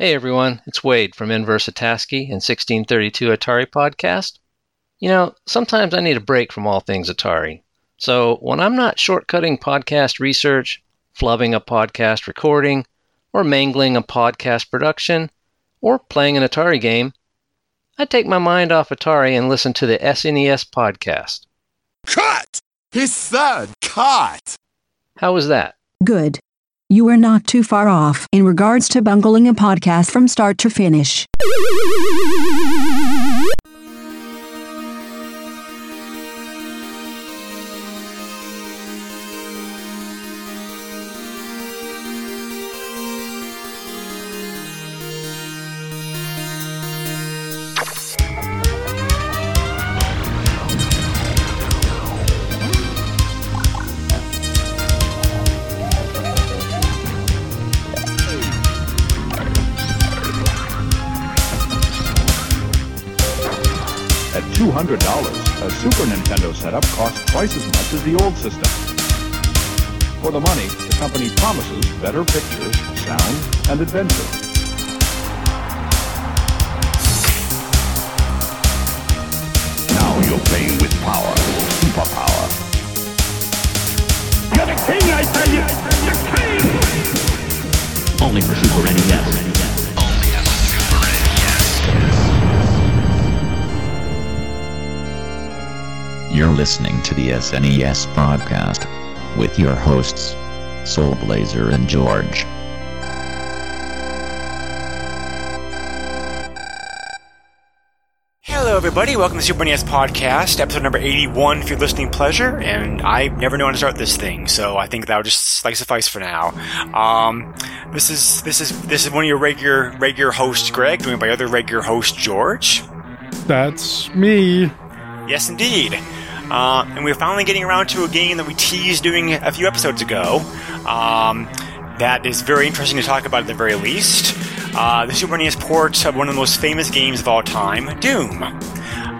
Hey everyone, it's Wade from Inverse ATASCII and 1632 Atari Podcast. You know, sometimes I need a break from all things Atari. So when I'm not shortcutting podcast research, flubbing a podcast recording, or mangling a podcast production, or playing an Atari game, I take my mind off Atari and listen to the SNES podcast. Cut! He said cut! How was that? Good. You are not too far off in regards to bungling a podcast from start to finish. SNES podcast with your hosts, Soul Blazer and George. Hello, everybody. Welcome to Super NES Podcast, episode number 81 for your listening pleasure. And I never know when to start this thing, so I think that'll just like suffice for now. Um, this is this is this is one of your regular regular hosts, Greg, joined by other regular host, George. That's me. Yes, indeed. Uh, and we're finally getting around to a game that we teased doing a few episodes ago. Um, that is very interesting to talk about at the very least. Uh, the Super NES port of one of the most famous games of all time, Doom.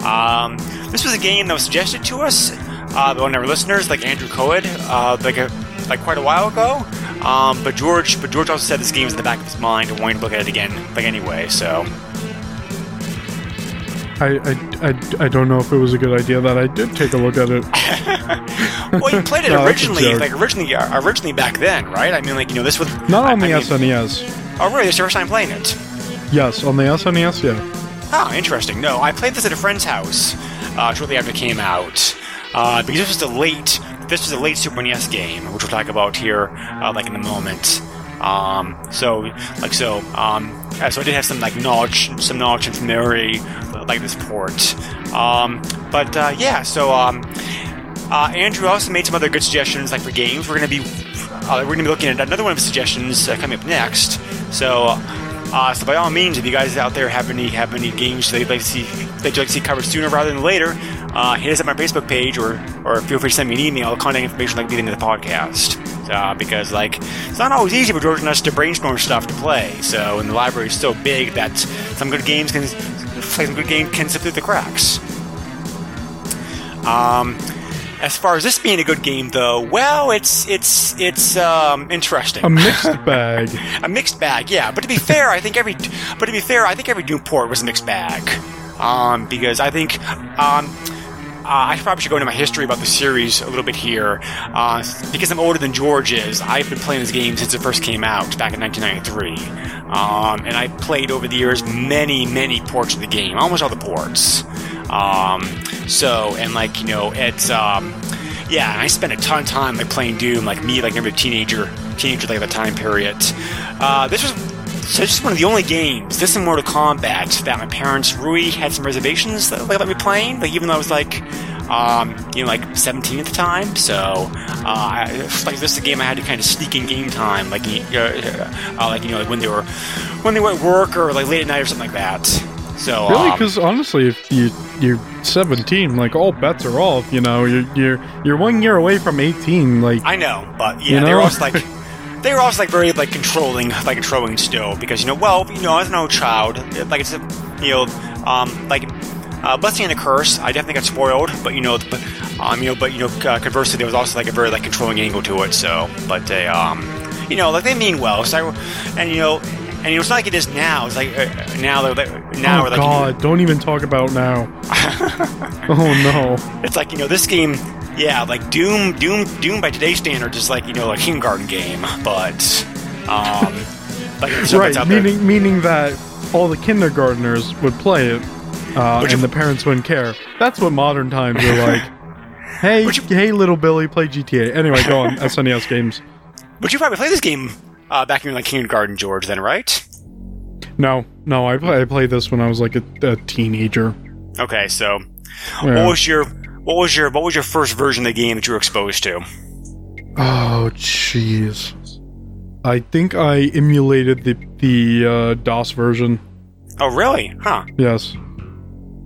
Um, this was a game that was suggested to us uh, by one of our listeners, like Andrew Coed, uh, like a, like quite a while ago. Um, but George, but George also said this game was in the back of his mind and wanted to look at it again, like anyway. So I, I, I, I don't know if it was a good idea that I did take a look at it. well, you played it No, originally, like originally, uh, originally back then, right? I mean, like you know, this was Not I- on the I mean- SNES. Oh, really? This is your first time playing it? Yes, on the SNES, yeah. Oh, interesting. No, I played this at a friend's house uh, shortly after it came out uh, because this was a late, this was a late Super NES game, which we'll talk about here, uh, like in a moment. Um, so, like, so, um, so I did have some like knowledge, some knowledge and familiarity, like this port. Um, but uh, yeah, so um, uh, Andrew also made some other good suggestions, like for games. We're gonna be, uh, we're gonna be looking at another one of his suggestions uh, coming up next. So. Uh, so by all means, if you guys out there have any have any games they'd like to see that you'd like to see covered sooner rather than later, uh, hit us up on our Facebook page or or feel free to send me an email. Contact information like at the end of the podcast. Uh, because like it's not always easy for George and us to brainstorm stuff to play. So and the library is so big that some good games can play some good game can slip through the cracks. Um, as far as this being a good game, though, well, it's it's it's um, interesting. A mixed bag. a mixed bag, yeah. But to be fair, I think every but to be fair, I think every Doom port was a mixed bag. Um, because I think um, I probably should go into my history about the series a little bit here. Uh, because I'm older than George is, I've been playing this game since it first came out back in 1993. Um, and I played over the years many, many ports of the game, almost all the ports. Um, so, and like, you know, it's, um, yeah, I spent a ton of time like playing Doom, like me, like never a teenager, teenager like the time period. Uh, this was so this is one of the only games, this and Mortal Kombat, that my parents really had some reservations that they let me playing. Like even though I was like, um, you know, like 17 at the time. So, uh, I, like this is a game I had to kind of sneak in game time, like, uh, uh, like you know, like when they were when they were at work or like late at night or something like that. So Really? um, Because honestly, if you you're 17, like all bets are off. You know, you're you're you're one year away from 18. Like I know, but yeah, You know? also like they were also like very like controlling, like controlling still because you know, well, you know, as an old child, like it's you know, um, like uh, blessing and a curse. I definitely got spoiled, but you know, but, um, you know, but you know, uh, conversely, there was also like a very like controlling angle to it. So, but they, um, you know, like they mean well. So, I, and you know, and you know, it's not like it is now. It's like uh, now they're like, now oh we're like God! Don't even talk about now. oh no! it's like you know this game. Yeah, like Doom, Doom, Doom by today's standards is like you know like kindergarten game, but um, like the stuff that's right, out there. meaning meaning that all the kindergartners would play it, uh, you- and the parents wouldn't care. That's what modern times are like. hey, hey, little Billy, play GTA. Anyway, go on SNES games. But you probably play this game uh, back in like kindergarten, George. Then, right? No, no, I, play, I played this when I was like a, a teenager. Okay, so Yeah. what was your what was your what was your first version of the game that you were exposed to? Oh, jeez. I think I emulated the the uh, DOS version. Oh, really? Huh. Yes.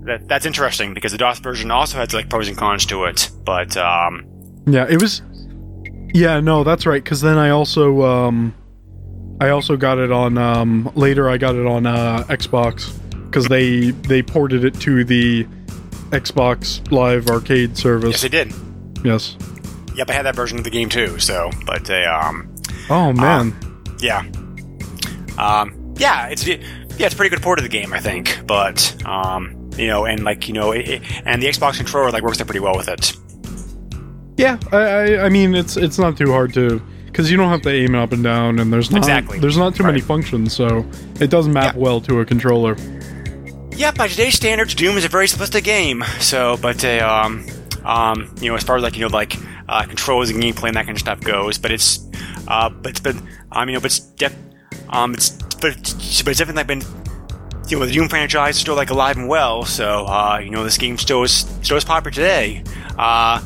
That, that's interesting because the DOS version also has like pros and cons to it. But um, Yeah, it was. Yeah, no, that's right. Because then I also, um, I also got it on. Um, later, I got it on uh, Xbox because they they ported it to the Xbox Live Arcade service. yes, they did. Yes. Yep, I had that version of the game too. So, but uh, um, Oh man. yeah, um, yeah, it's yeah, it's a pretty good port of the game, I think. But um, you know, and like you know, it, it, and the Xbox controller like works out pretty well with it. yeah, I, I I mean it's it's not too hard to because you don't have to aim it up and down, and there's not Exactly. there's not too many functions, so it does map Yeah. well to a controller. Yeah, by today's standards, Doom is a very simplistic game. So, but uh, um, um, you know, as far as like you know, like uh, controls and gameplay and that kind of stuff goes, but it's, uh, but it's been, um, you know, but it's def- um, it's but it's, but it's definitely like been. You know, the Doom franchise is still like alive and well, so uh, you know this game still is still is popular today. Uh,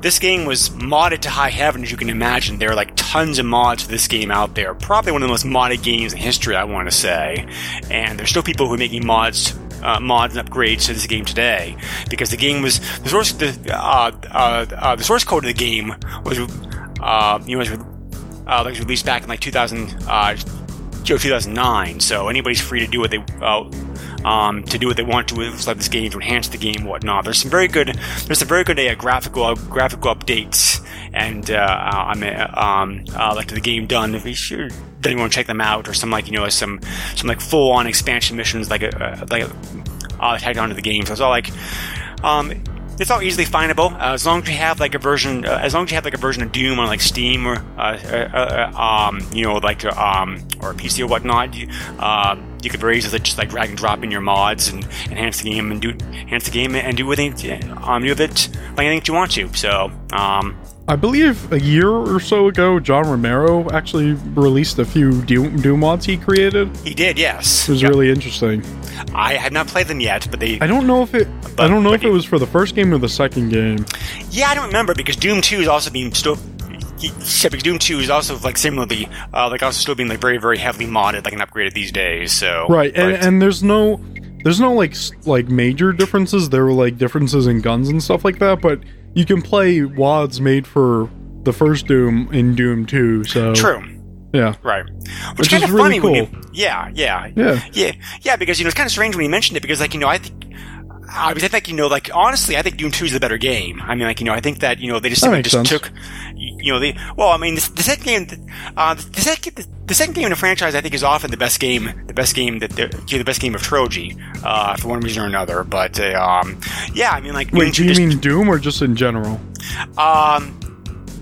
this game was modded to high heaven, as you can imagine. There are like tons of mods for this game out there. Probably one of the most modded games in history, I want to say. And there's still people who are making mods, uh, mods and upgrades to this game today because the game was the source. The uh, uh, uh, the source code of the game was, uh, you know, was, uh, was released back in like 2000. Uh, 2009. So anybody's free to do what they uh, um, to do what they want to with this game to enhance the game, whatnot. There's some very good there's some very good uh, graphical graphical updates and uh, mean, um, uh, like to the game done. If you sure then you want to check them out, or some like you know some some like full on expansion missions like uh, like uh, tagged onto the game. So it's all like um, it's all easily findable uh, as long as you have like a version. Uh, as long as you have like a version of Doom on like Steam or uh, uh, uh, um, you know like uh, um, or a PC or whatnot. You, you could very easily just like drag and drop in your mods and enhance the game and do enhance the game and do with it um, do with it like anything you want to. So um, I believe a year or so ago, John Romero actually released a few Doom, Doom mods he created. he did, yes. It was Yep. really interesting. I have not played them yet, but they. I don't know if it. I don't know if it was for the first game or the second game. Yeah, I don't remember because Doom Two is also being still. Yeah, because Doom Two is also like similarly, uh, like also still being like very, very heavily modded, like and upgraded these days. So Right, and, and there's no, there's no like like major differences. There were like differences in guns and stuff like that, but you can play wads made for the first Doom in Doom 2. So true, yeah, right? Which, Which is kind of really funny when you, cool. yeah, yeah, Yeah. yeah, yeah. Because you know it's kind of strange when you mentioned it because like you know I think. I mean, I think you know, like honestly, I think Doom Two is the better game. I mean, like you know, I think that you know they just just sense. took, you know, the well, I mean, the, the second game, uh, the second, the second game in the franchise, I think, is often the best game, the best game that the, you know, the best game of trilogy, uh, for one reason or another. But uh, um, yeah, I mean, like, Wait, do you just, mean Doom or just in general? um,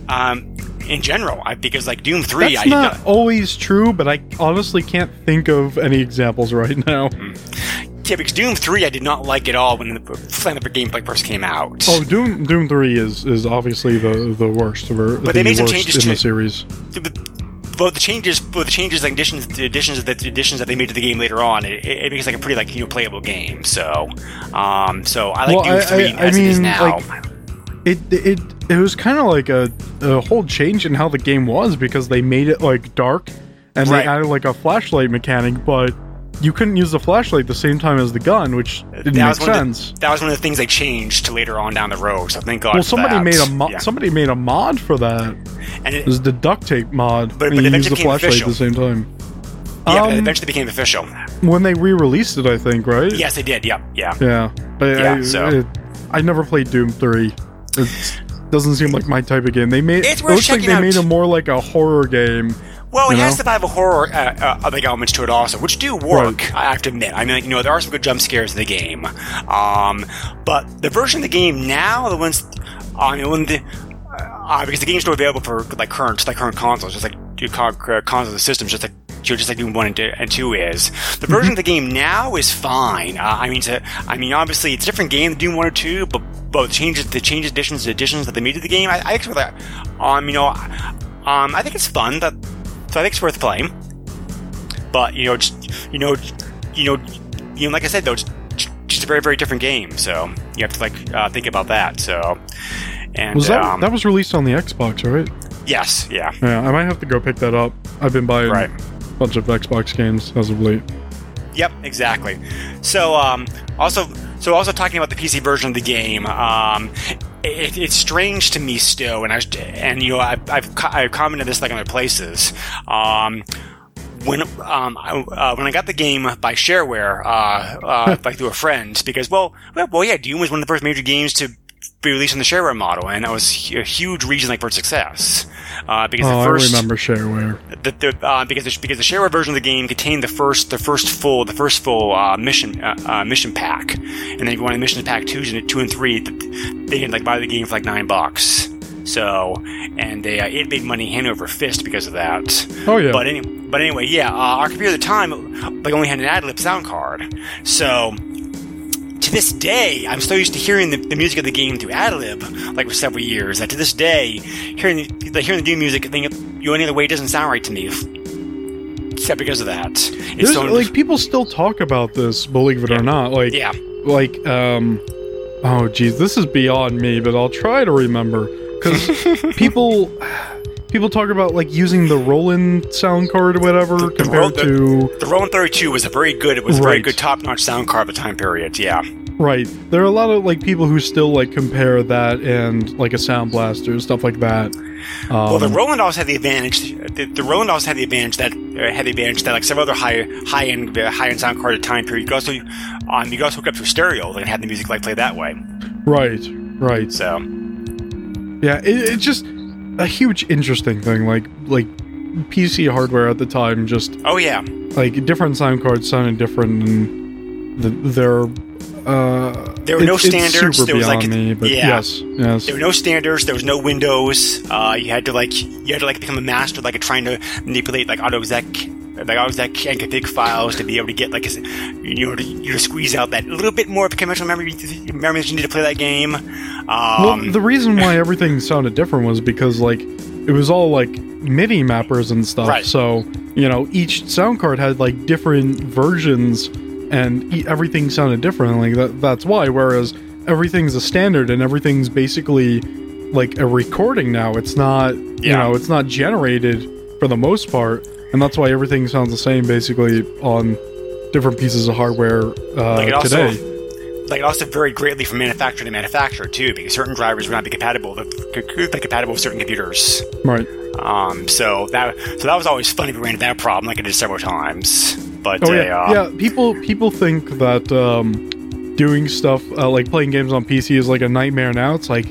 um, in general, I, because like Doom Three, That's I not always true, but I honestly can't think of any examples right now. Yeah, because Doom Three, I did not like at all when the Slam gameplay first came out. Oh, Doom Doom Three is is obviously the the worst, ver- But the they made some changes in to- the series. But the changes, but the changes, like additions, the additions, that the additions that they made to the game later on, it, it it makes like a pretty like you know playable game. So, um, so I like Well, Doom I- Three I- I as it is now. like, It it it was kind of like a a whole change in how the game was because they made it like dark and Right. they added like a flashlight mechanic, but you couldn't use the flashlight the same time as the gun, which didn't make sense. The, that was one of the things they changed to later on down the road. So thank God. well, somebody that. made a mo- Yeah. somebody made a mod for that. and It it, was the duct tape mod. But- and but you use the flashlight at the same time. yeah, but it Um, eventually became official. when they re-released it, I think, right? Yes, they did. Yep, yeah. Yeah, but Yeah, I, so- it, I never played Doom Three. It doesn't seem like my type of game. They made It's it looks like they out. made it more like a horror game Well, it has know? survival horror uh, uh, like elements to it also, which do work. Right. I have to admit. I mean, you know, there are some good jump scares in the game, um, but the version of the game now, the ones, I mean, when the uh, because the game's not available for like current just like current consoles, just like your uh, consoles and systems, just like you know, just like Doom One and Two, is. The version of the game now is fine. Uh, I mean, to, I mean, obviously it's a different game than Doom One or Two, but both changes, the changes, additions, additions that they made to the game, I, I think, that, um, you know, um, I think it's fun. That so I think it's worth playing. But you know, just you know, you know, you know, like I said though, it's just a very very different game. So you have to like uh, think about that. So. And Was that um, that was released on the Xbox, right? yes, yeah, Yeah, I might have to go pick that up. I've been buying Right. a bunch of Xbox games as of late. Yep, exactly. So, um, also, so also talking about the PC version of the game, um, it, it's strange to me still, and I and you know I, have I've, I've commented this like in other places. Um, when um, I, uh, when I got the game by shareware, uh, uh, like through a friend, because well, well, yeah, Doom was one of the first major games to be released on the shareware model, and that was a huge reason like for success. Uh, because Oh, the first, I remember shareware. the, the, uh, because the, because the shareware version of the game contained the first the first full the first full uh, mission uh, uh, mission pack, and then if you wanted mission pack two and two and three, th- they can like buy the game for like nine bucks. So, and they uh, it made money hand over fist because of that. Oh yeah. But any, but anyway, yeah, uh, our computer at the time like only had an ad-lib sound card, so. To this day, I'm still used to hearing the, the music of the game through ad-lib, like for several years. That to this day, hearing the, like, hearing the Doom music, I think you know, any other way it doesn't sound right to me. Except because of that. It's so- like people still talk about this, believe it or not. Like yeah, like um oh geez, this is beyond me, but I'll try to remember because people people talk about like using the Roland sound card or whatever the compared to the Roland 32 was a very good. It was a very good top-notch sound card of the time period. Yeah. right. There are a lot of like people who still like compare that and like a sound blaster and stuff like that. Um, Well, the Roland also had the advantage. The, the Roland also had the advantage that uh, had the advantage that like several other high high end uh, high end sound card at the time period. You could also um, you could also hook up to a stereo and have the music like play that way. right, right. So Yeah, it, it's just a huge interesting thing. Like like PC hardware at the time just oh yeah, like different sound cards sounded different and the, they're uh There were no it's- it's standards, there was, like, me but yeah. yes yes there were no standards. There was no Windows. Uh, you had to like you had to like become a master like trying to manipulate like auto Like AutoExec and config files to be able to get like a- you know to, you know squeeze out that little bit more of conventional memory memory that you need to play that game. Um, well the reason why everything sounded different was because like it was all like midi mappers and stuff Right. so you know each sound card had like different versions and e- everything sounded different like that that's why whereas everything's a standard and everything's basically like a recording now it's not you Yeah. know it's not generated for the most part and that's why everything sounds the same basically on different pieces of hardware uh, Like it also, today like it also varied greatly from manufacturer to manufacturer too, because certain drivers would not be compatible with, could be compatible with certain computers. right Um, so that so that was always funny. We ran into that problem, like I did several times. But Oh uh, yeah, yeah. People people think that um, doing stuff uh, like playing games on PC is like a nightmare. Now it's like,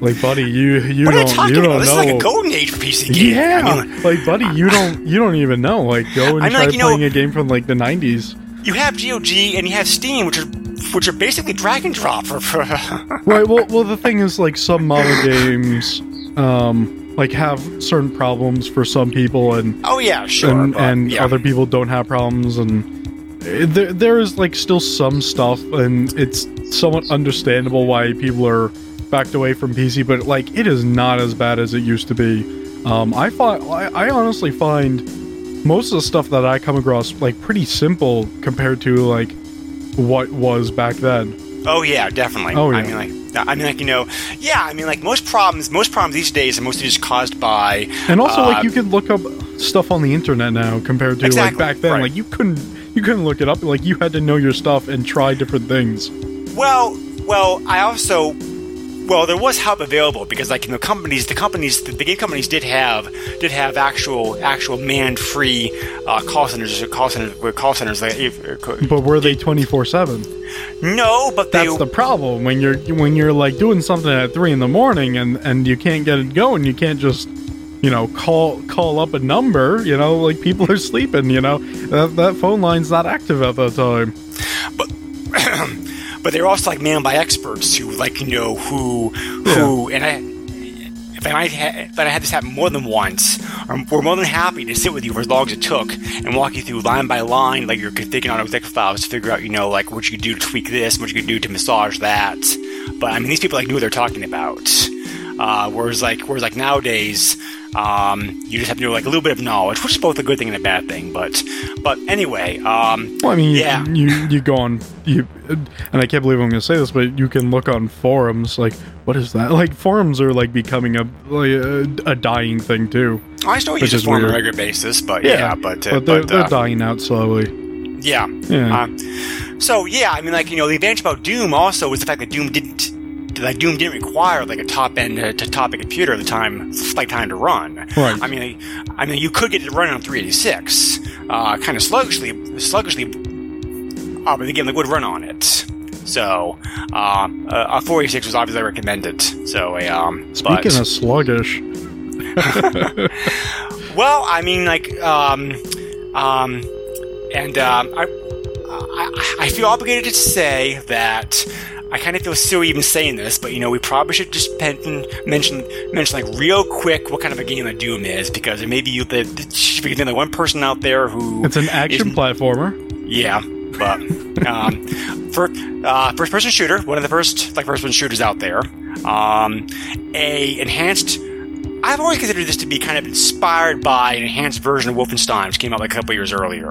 like buddy, you you what don't you you don't This know. is like a golden age PC gaming. yeah, I mean, like buddy, you don't you don't even know. Like go and I mean, try like, you know- playing a game from like the '90s. you have GOG and you have Steam, which are which are basically drag and drop for. for Right. Well, well, the thing is, like some model games, um, like have certain problems for some people, and oh yeah, sure. and, but, and yeah. other people don't have problems and there, there is like still some stuff and it's somewhat understandable why people are backed away from pc but like it is not as bad as it used to be um, I, find, I, I honestly find most of the stuff that i come across like pretty simple compared to like what was back then Oh yeah, definitely. Oh, I yeah. mean, like, I mean, like you know, yeah. I mean, like most problems, most problems these days are mostly just caused by. and also uh, like you could look up stuff on the internet now compared to Exactly, like back then right. like you couldn't you couldn't look it up like you had to know your stuff and try different things Well, well, I also, well, there was help available because, like, you know, companies, the companies, the, game companies did have did have actual actual man free uh, call centers, or call centers, call centers. Like, if, uh, But were they twenty four seven? no, but they That's the problem when you're when you're like doing something at three in the morning and and you can't get it going. You can't just you know, call call up a number. You know, like people are sleeping. You know, that that phone line's not active at that time. but they're also like manned by experts who like you know who who and I if I might ha- if I had this happen more than once, we're more than happy to sit with you for as long as it took and walk you through line by line, like you're configuring on exec files to figure out, you know, like what you could do to tweak this, what you could do to massage that. But I mean, these people like knew what they're talking about. Uh, whereas like whereas like nowadays, um, you just have to know like a little bit of knowledge, which is both a good thing and a bad thing. But but anyway, um, Well, I mean, you- yeah. you you go on you, and I can't believe I'm going to say this, but you can look on forums. Like, what is that? Like, forums are like becoming a like a, a dying thing too. I still use this on a regular basis, but yeah, but uh, but they're, but, they're uh, dying out slowly. Yeah. Yeah. Uh, so yeah, I mean, like you know, the advantage about Doom also was the fact that Doom didn't. That Doom didn't require like a top end uh, to top end computer at the time, like time to run. Right. I mean, like, I mean, you could get it running on 386, uh, kind of sluggishly, sluggishly, uh, but again, they would run on it. So, um, uh, a 486 was obviously recommended. So, a, um, Speaking but, of sluggish, well, I mean, like, um, um, and um, I, I, I feel obligated to say that I kind of feel silly even saying this, but you know, we probably should just mention mention like real quick what kind of a game that Doom is, because there may be you the, the should be the one person out there who it's an action platformer. yeah, but um, for uh, first person shooter, one of the first like first person shooters out there. Um, a enhanced. I've always considered this to be kind of inspired by an enhanced version of Wolfenstein, which came out like a couple years earlier.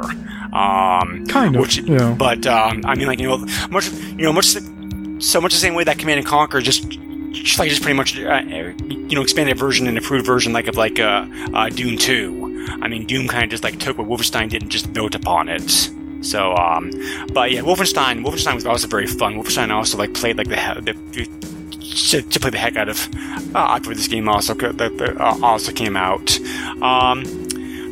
Um, Kind of, Which, yeah. But um, I mean, like you know, much you know, much the- so much the same way that Command and Conquer just. Just like just pretty much, uh, you know, expanded version and improved version like of like uh, uh, Doom Two. I mean, Doom kind of just like took what Wolfenstein did and just built upon it. So, um, but yeah, Wolfenstein. Wolfenstein was also very fun. Wolfenstein also like played like the, he- the to, to play the heck out of uh, after this game also uh, also came out. Um,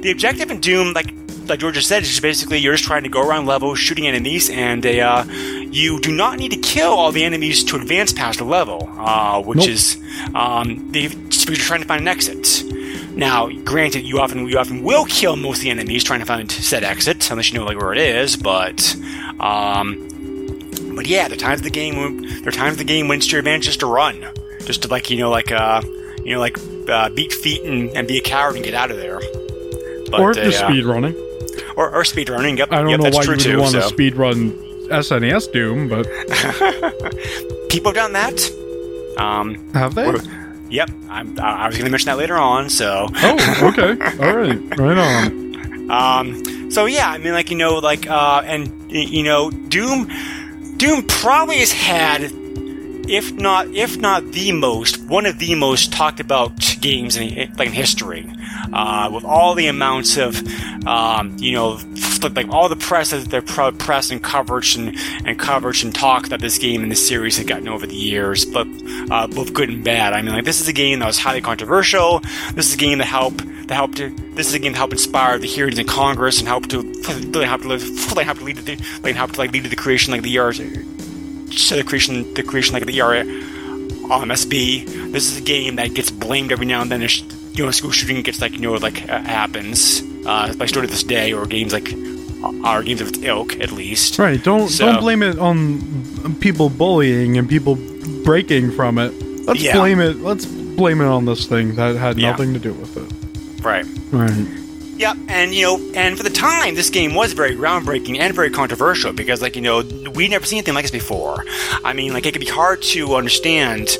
the objective in Doom, like like George just said, is just basically you're just trying to go around levels shooting enemies, and they, uh, you do not need to kill all the enemies to advance past a level, uh, which Nope. is um, they you're trying to find an exit. Now, granted, you often you often will kill most of the enemies trying to find said exit, unless you know like where it is. But, um, but yeah, the times of the game when there are times of the game when it's to your advantage just to run, just to like you know like uh you know like uh, beat feet and, and be a coward and get out of there. But, or uh, just speed running. or, or speed running. Yep, I don't yep, know that's why true you would too. want to so. speed run SNES Doom, but People have done that. Um, have they? yep, I'm, I was going to mention that later on. So, Oh, okay. All right. Right on. um, so yeah, I mean, like you know, like uh, and you know, Doom, Doom probably has had, if not if not the most, one of the most talked about games in like in history. Uh, with all the amounts of, um, you know, f- like all the press, the pro- press and coverage and, and coverage and talk that this game and this series had gotten over the years, but uh, both good and bad. I mean, like this is a game that was highly controversial. This is a game that helped that helped this is a game that helped inspire the hearings in Congress and helped to really help to really help to lead to the like help to like lead to the creation like the ER to the creation the creation like the ER on MSB. This is a game that gets blamed every now and then. You know, school shooting gets like you know like uh, happens, uh, by still to this day, or games like our games of its ilk at least. Right. Don't So- don't blame it on people bullying and people breaking from it. Let's Yeah. blame it. Let's blame it on this thing that had Yeah. nothing to do with it. Right. Right. Yep, and you know, and for the time, this game was very groundbreaking and very controversial because, like, you know, we'd never seen anything like this before. I mean, like, it could be hard to understand.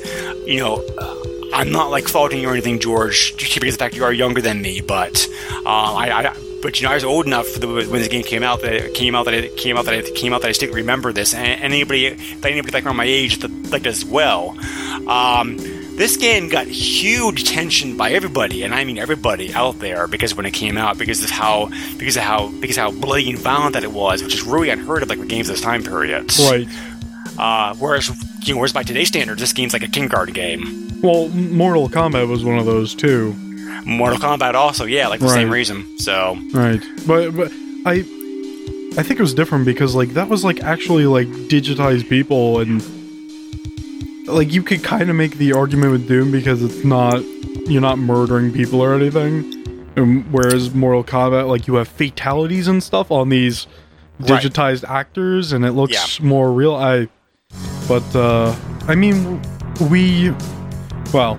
You know, uh, I'm not like faulting you or anything, George, just because the fact you are younger than me, but uh, I, I, but you know, I was old enough for the, when this game came out that it came out that it came out that it came out that I still remember this, and anybody, anybody like around my age like as well. Um, this game got huge attention by everybody, and I mean everybody out there, because when it came out, because of how, because of how, because of how bloody and violent that it was, which is really unheard of, like with games of this time period. Right. Uh, whereas, you know, whereas by today's standards, this game's like a king kindergarten game. Well, Mortal Kombat was one of those too. Mortal Kombat also, yeah, like the same reason. So, Right. But but I I think it was different because like that was like actually like digitized people and like you could kind of make the argument with Doom because it's not you're not murdering people or anything. Um, whereas Mortal Kombat, like you have fatalities and stuff on these Right. digitized actors, and it looks more real. I, but uh, I mean, we, well,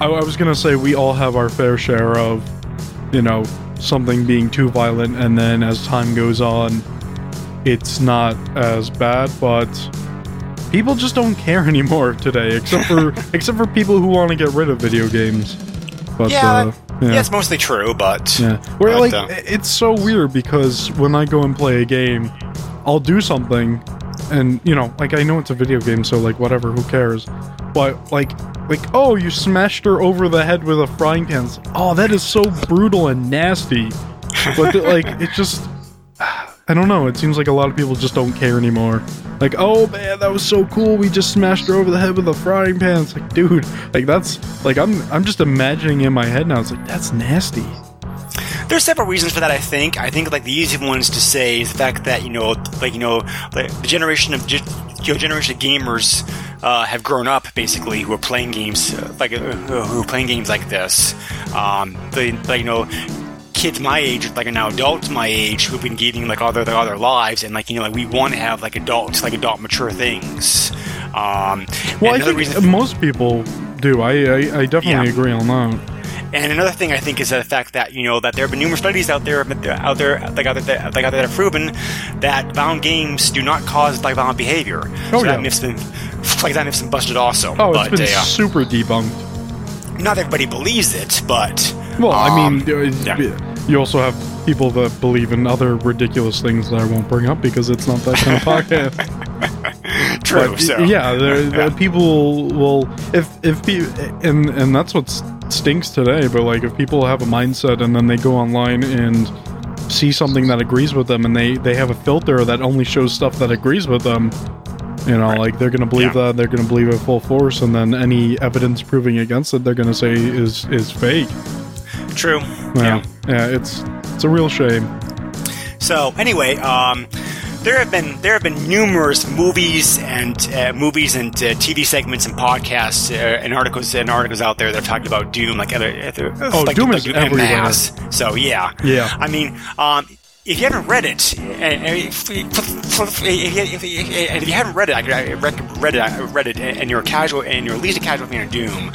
I, I was gonna say we all have our fair share of, you know, something being too violent, and then as time goes on, it's not as bad, but people just don't care anymore today, except for except for people who want to get rid of video games. But yeah, uh, that- yeah, it's mostly true, but yeah. Where like uh, it's so weird because when I go and play a game, I'll do something and you know, like I know it's a video game, so like whatever, who cares? But like like oh you smashed her over the head with a frying pan. Oh that is so brutal and nasty. But like it just I don't know, it seems like a lot of people just don't care anymore. Like, oh man, that was so cool. We just smashed her over the head with a frying pan. It's like, dude, like that's like I'm I'm just imagining in my head now. It's like that's nasty. There's several reasons for that. I think. I think like the easy ones to say is the fact that you know, like you know, like the generation of you know, generation of gamers uh, have grown up basically who are playing games uh, like uh, who are playing games like this. Um, the like you know. Kids my age, like are now adults my age, who've been gaming like all their, all their lives, and like you know, like we want to have like adults, like adult mature things. Um, Well, I think reason most people do. I I, I definitely Yeah. agree on that. And another thing I think is the fact that you know that there have been numerous studies out there, out there, like out there, like out there that have proven that violent games do not cause like violent behavior. Oh, so yeah. that myth's been, like that myth's been busted also. Oh, it's but been uh, super debunked. not everybody believes it, but Well, I um, mean, uh, yeah. you also have people that believe in other ridiculous things that I won't bring up because it's not that kind of podcast. true. But, so yeah, there, Yeah. people will if if and and that's what stinks today. But like, if people have a mindset and then they go online and see something that agrees with them, and they they have a filter that only shows stuff that agrees with them. You know, like they're gonna believe Yeah. that they're gonna believe it full force, and then any evidence proving against it, they're gonna say is is fake. true. Yeah, yeah, it's it's a real shame. So anyway, um, there have been there have been numerous movies and uh, movies and uh, TV segments and podcasts uh, and articles and articles out there that have talked about Doom, like other, other Oh, like, Doom like is en everywhere. So yeah, Yeah. I mean, um, if you haven't read it, uh, if, if, you haven't read it, I, could- I rec- read it, I read it, and you're a casual and you're at least a casual fan of Doom.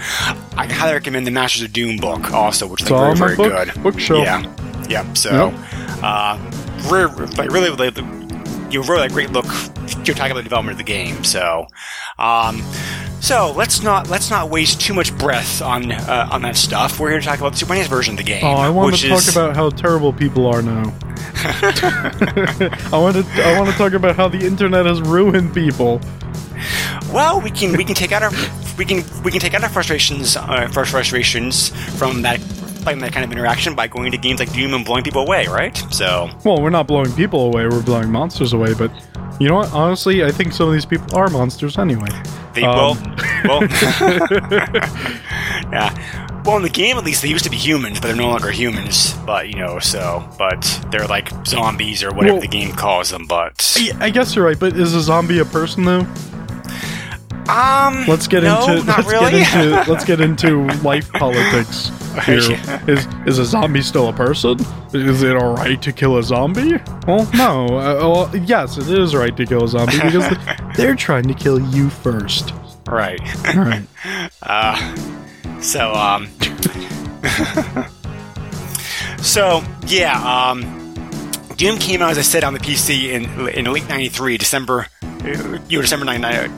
I highly recommend the Masters of Doom book also, which is like, very very book- good. bookshelf. Yeah, yeah. So, uh, re- like really, like, you really a great look. You're talking about the development of the game. So, um, so let's not let's not waste too much breath on uh, on that stuff. We're here to talk about the Super NES version of the game. Oh, I want to talk is, about how terrible people are now. I want to I want to talk about how the internet has ruined people. Well, we can we can take out our we can we can take out our frustrations uh, first frustrations from that that kind of interaction by going to games like Doom and blowing people away, right? So Well, we're not blowing people away; we're blowing monsters away. But you know what? Honestly, I think some of these people are monsters anyway. they Um, will well yeah. Well, in the game, at least, they used to be humans, but they're no longer humans. But you know, so but they're like zombies or whatever Well- the game calls them. But I- I guess you're right, but is a zombie a person though? Um, Let's get no, into let's really. get into let's get into life politics here. Is is a zombie still a person? Is it all right to kill a zombie? Well, no. Uh, well, yes, it is right to kill a zombie because they're trying to kill you first. right. Right. Uh, so, um, so yeah, um, Doom came out as I said on the PC in in late '93, December, uh, you know, December '99.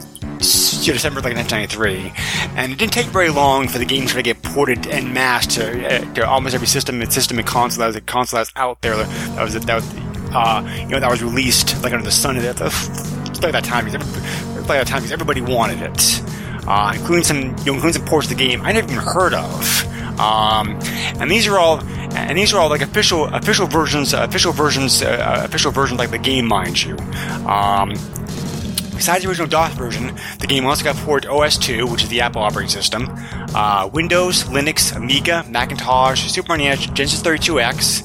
December like 1993, and it didn't take very long for the game to get ported en masse to, uh, to almost every system and system and console that was a console that was out there that was that was uh, you know that was released like under the sun at the, that time because every- that time because everybody wanted it uh, including some, you know, including some ports of the game I never even heard of. Um, and these are all, and these are all like official, official versions, official versions, uh, official versions like the game, mind you. Um, Besides the original DOS version, the game also got ported to OS2, which is the Apple operating system, uh, Windows, Linux, Amiga, Macintosh, Super NES, Genesis 32X,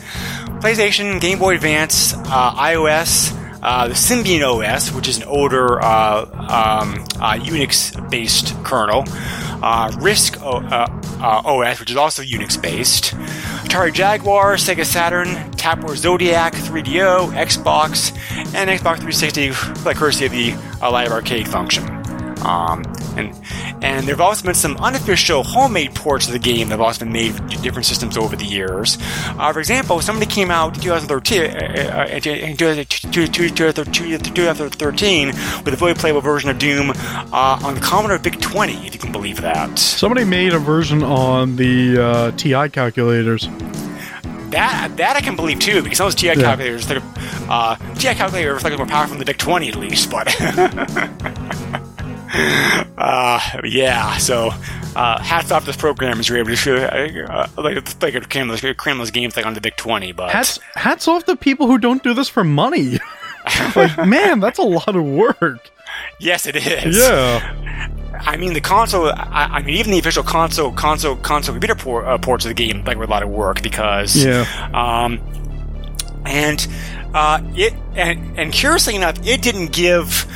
PlayStation, Game Boy Advance, uh, iOS, uh, the Symbian OS, which is an older uh, um, uh, Unix-based kernel, uh, RISC, uh, OS, which is also Unix based. Atari Jaguar, Sega Saturn, Tapwave Zodiac, 3DO, Xbox, and Xbox 360, by courtesy of the Live Arcade function. Um, and and there have also been some unofficial homemade ports of the game that have also been made for different systems over the years. Uh, for example, somebody came out in 2013, uh, in 2013 with a fully playable version of Doom uh, on the Commodore VIC 20, if you can believe that. Somebody made a version on the uh, TI calculators. That that I can believe too, because those TI Yeah. calculators, they're, uh, TI calculators are more powerful than the VIC 20 at least, but. uh, yeah, so uh, hats off to those programmers who are able to show, uh, like, like cram those, cram those games like on the VIC 20, but. Hats hats off to people who don't do this for money. like, man, that's a lot of work. Yes, it is. Yeah. I mean, the console. I, I mean, even the official console, console, console computer por- uh, ports of the game like were a lot of work because. Yeah. Um, and uh, it and, and curiously enough, it didn't give.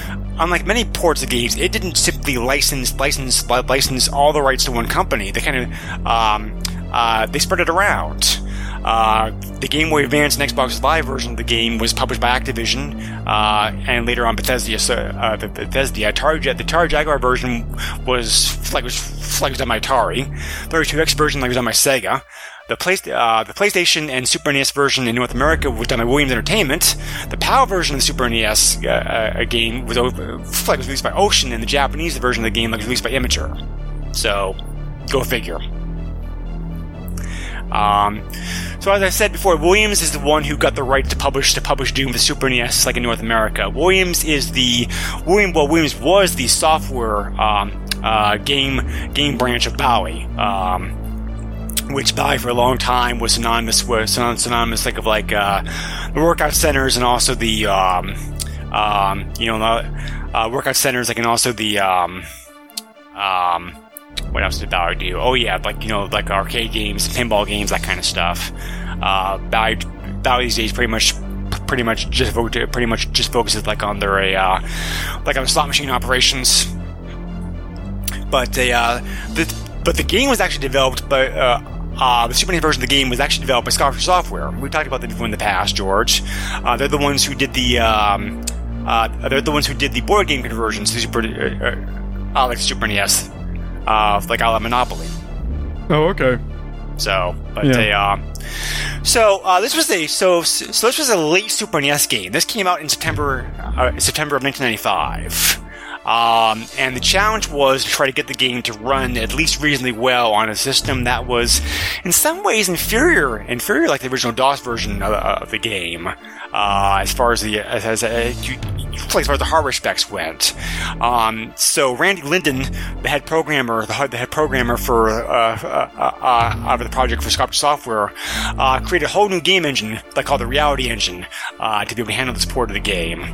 Unlike many ports of games, it didn't simply license license license all the rights to one company. They kind of um, uh, they spread it around. Uh, the Game Boy Advance and Xbox Live version of the game was published by Activision, uh, and later on Bethesda. So, uh, the Bethesda Atari, the Atari Jaguar version was like was like was on my Atari. 32X version like was on my Sega. The, play, uh, the PlayStation and Super NES version in North America was done by Williams Entertainment. The PAL version of the Super NES uh, uh, game was, was released by Ocean, and the Japanese version of the game was released by Imagineer. So, go figure. Um, so as I said before, Williams is the one who got the right to publish to publish Doom for Super NES, like in North America. Williams is the William. Well, Williams was the software um, uh, game game branch of Bally. Um, which Bally for a long time was synonymous with synonymous like of like uh, the workout centers and also the um, um, you know uh, workout centers like and also the um, um, what else did Bally do? Oh yeah, like you know like arcade games, pinball games, that kind of stuff. Uh, Bally, Bally these days pretty much pretty much just pretty much just focuses like on their uh, like on slot machine operations. But they uh, the but the game was actually developed by uh, uh, the Super NES version of the game was actually developed by Sculptured Software. We've talked about them before in the past, George. Uh, they're the ones who did the um, uh, they're the ones who did the board game conversions to Super uh, uh, like Super NES, uh, like a la Monopoly. Oh, okay. So, but Yeah. they uh, so uh, this was a so so this was a late Super NES game. This came out in September uh, September of 1995. Um, and the challenge was to try to get the game to run at least reasonably well on a system that was, in some ways, inferior, inferior like the original DOS version of, of the game, uh, as far as the as, as, as, you, as far as the hardware specs went. Um, so Randy Linden, the head programmer, the, the head programmer for uh, uh, uh, uh, the project for Sculptured Software, uh, created a whole new game engine they called the Reality Engine uh, to be able to handle the support of the game.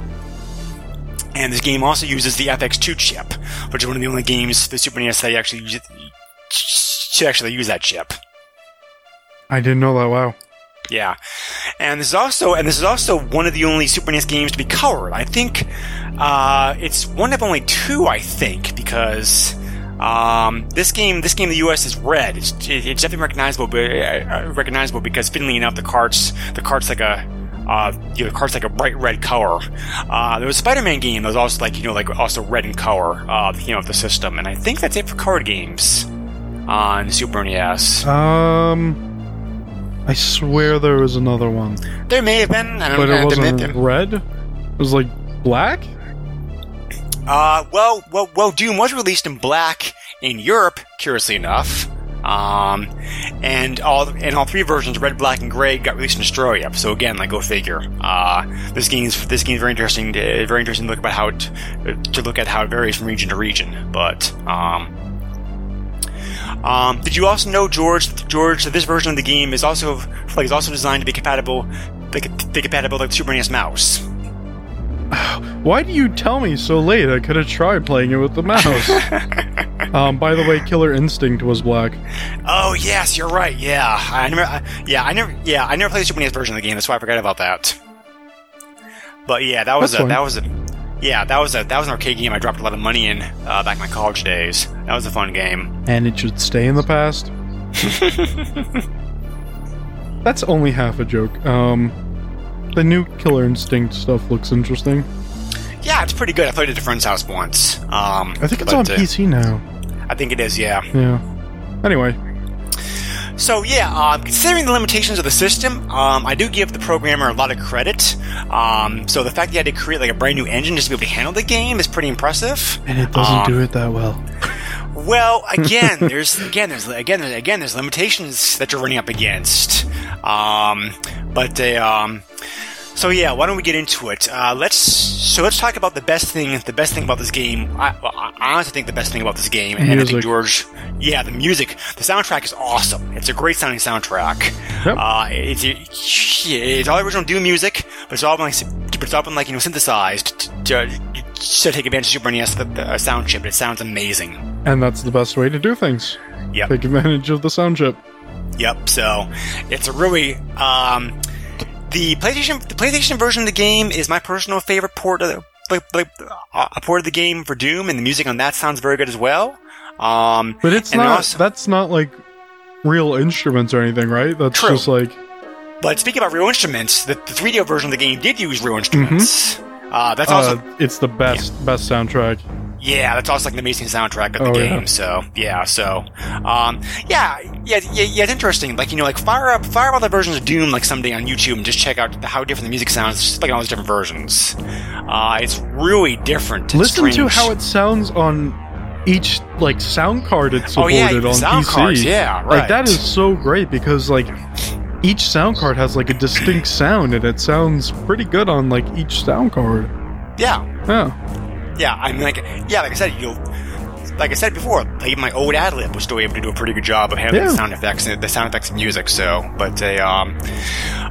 And this game also uses the FX2 chip, which is one of the only games for Super NES that actually use to actually use that chip. I didn't know that. Wow. Yeah, and this is also and this is also one of the only Super NES games to be colored. I think uh, it's one of only two. I think because um, this game this game in the U.S. is red. It's, it's definitely recognizable, but uh, recognizable because, fittingly enough, the cart's the cart's like a uh, you know, the cart's like a bright red color. Uh, there was a Spider-Man game that was also like you know like also red in color. Uh, you know of the system, and I think that's it for card games on Super NES. Um, I swear there was another one, There may have been, I don't but know, it there wasn't been. red. It was like black. Uh, well, well, well, Doom was released in black in Europe, curiously enough. Um, and all and all three versions, red, black, and gray, got released in Australia. So again, like go figure. Uh, this game's this game's very interesting. To, very interesting to look about how it, to look at how it varies from region to region. But um, um, did you also know, George, George, that this version of the game is also like is also designed to be compatible, like, be compatible with the Super NES mouse. Why do you tell me so late? I could have tried playing it with the mouse. um, by the way, Killer Instinct was black. Oh yes, you're right. Yeah, I never. I, yeah, I never. Yeah, I never played the Super NES version of the game. That's why I forgot about that. But yeah, that was That's a fine. that was a yeah that was a that was an arcade game I dropped a lot of money in uh, back in my college days. That was a fun game. And it should stay in the past. That's only half a joke. Um, the new Killer Instinct stuff looks interesting. Yeah, it's pretty good. I played it at a friend's house once. Um, I think it's but, on uh, PC now. I think it is. Yeah. Yeah. Anyway, So yeah, um, considering the limitations of the system, um, I do give the programmer a lot of credit. Um, so the fact that he had to create like a brand new engine just to be able to handle the game is pretty impressive. and it doesn't Um, do it that well. Well, again, there's again there's again there's, again there's limitations that you're running up against. Um, but uh, um, so yeah, why don't we get into it? Uh, let's so let's talk about the best thing. The best thing about this game, I, well, I honestly think the best thing about this game, and I think George, yeah, the music, the soundtrack is awesome. It's a great sounding soundtrack. Yep. Uh, it's it's all original Doom music, but it's all been like but it's all been like you know synthesized to, to, to take advantage of Super NES the, the sound chip. It sounds amazing. And that's the best way to do things. Yeah, Take advantage of the sound chip. Yep. So it's a really um, the PlayStation the PlayStation version of the game is my personal favorite port of the like, like uh, a port of the game for Doom, and the music on that sounds very good as well. Um, But it's not. also- that's not like real instruments or anything, right? That's True. just like but speaking about real instruments, the, the 3DO version of the game did use real instruments. Uh, that's also uh, it's the best best soundtrack. Yeah, that's also like an amazing soundtrack of the Oh, game. yeah. So yeah, so um, yeah, yeah, yeah, yeah, it's interesting. Like you know, like fire up, fire up all the versions of Doom like someday on YouTube and just check out how different the music sounds. Just like all those different versions. Uh, it's really different. Listen to how it sounds on each like sound card it's Oh, supported yeah, on sound PC. cards, yeah, right. Like that is so great because like each sound card has like a distinct sound and it sounds pretty good on like each sound card. Yeah, Yeah. Yeah. I mean, like yeah, like I said, you. Like I said before, like even my old AdLib was still able to do a pretty good job of handling Yeah. the sound effects and the sound effects and music. So, but uh, um,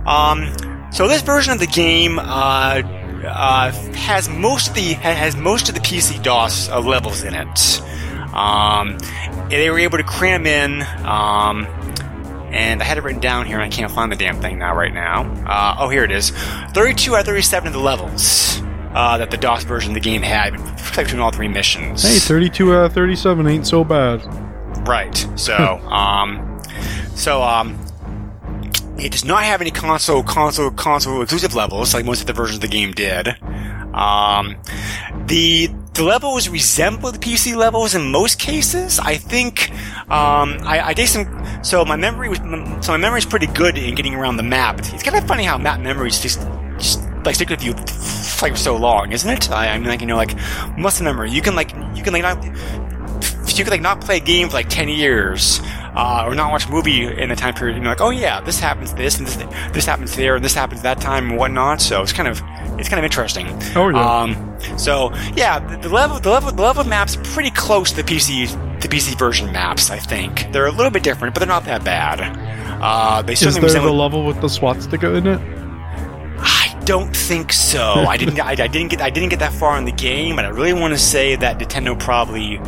um, so this version of the game uh, uh, has most of the has most of the PC DOS uh, levels in it. Um, they were able to cram in. Um, and I had it written down here, and I can't find the damn thing now. Right now, uh, oh, here it is. Thirty-two out of thirty-seven of the levels uh, that the DOS version of the game had between all three missions. Hey, 32 out of 37 ain't so bad. Right. So, um, so um, it does not have any console, console, console exclusive levels like most of the versions of the game did. Um, the the levels resemble the PC levels in most cases. I think um, I, I did some. So my memory was so my memory is pretty good in getting around the map. It's kind of funny how map memories just, just like stick with you like so long, isn't it? I, I mean, like you know, like muscle memory. You can like you can like not you could like not play a game for like 10 years uh, or not watch a movie in a time period you're like oh yeah this happens this and this, this happens there and this happens that time and whatnot so it's kind of it's kind of interesting Oh, yeah. um, so yeah the, the level the level the level of maps pretty close to the PC the PC version maps I think they're a little bit different but they're not that bad uh, they Is there the level with the swastika in it? Don't think so. I didn't. I, I didn't get. I didn't get that far in the game, but I really want to say that Nintendo probably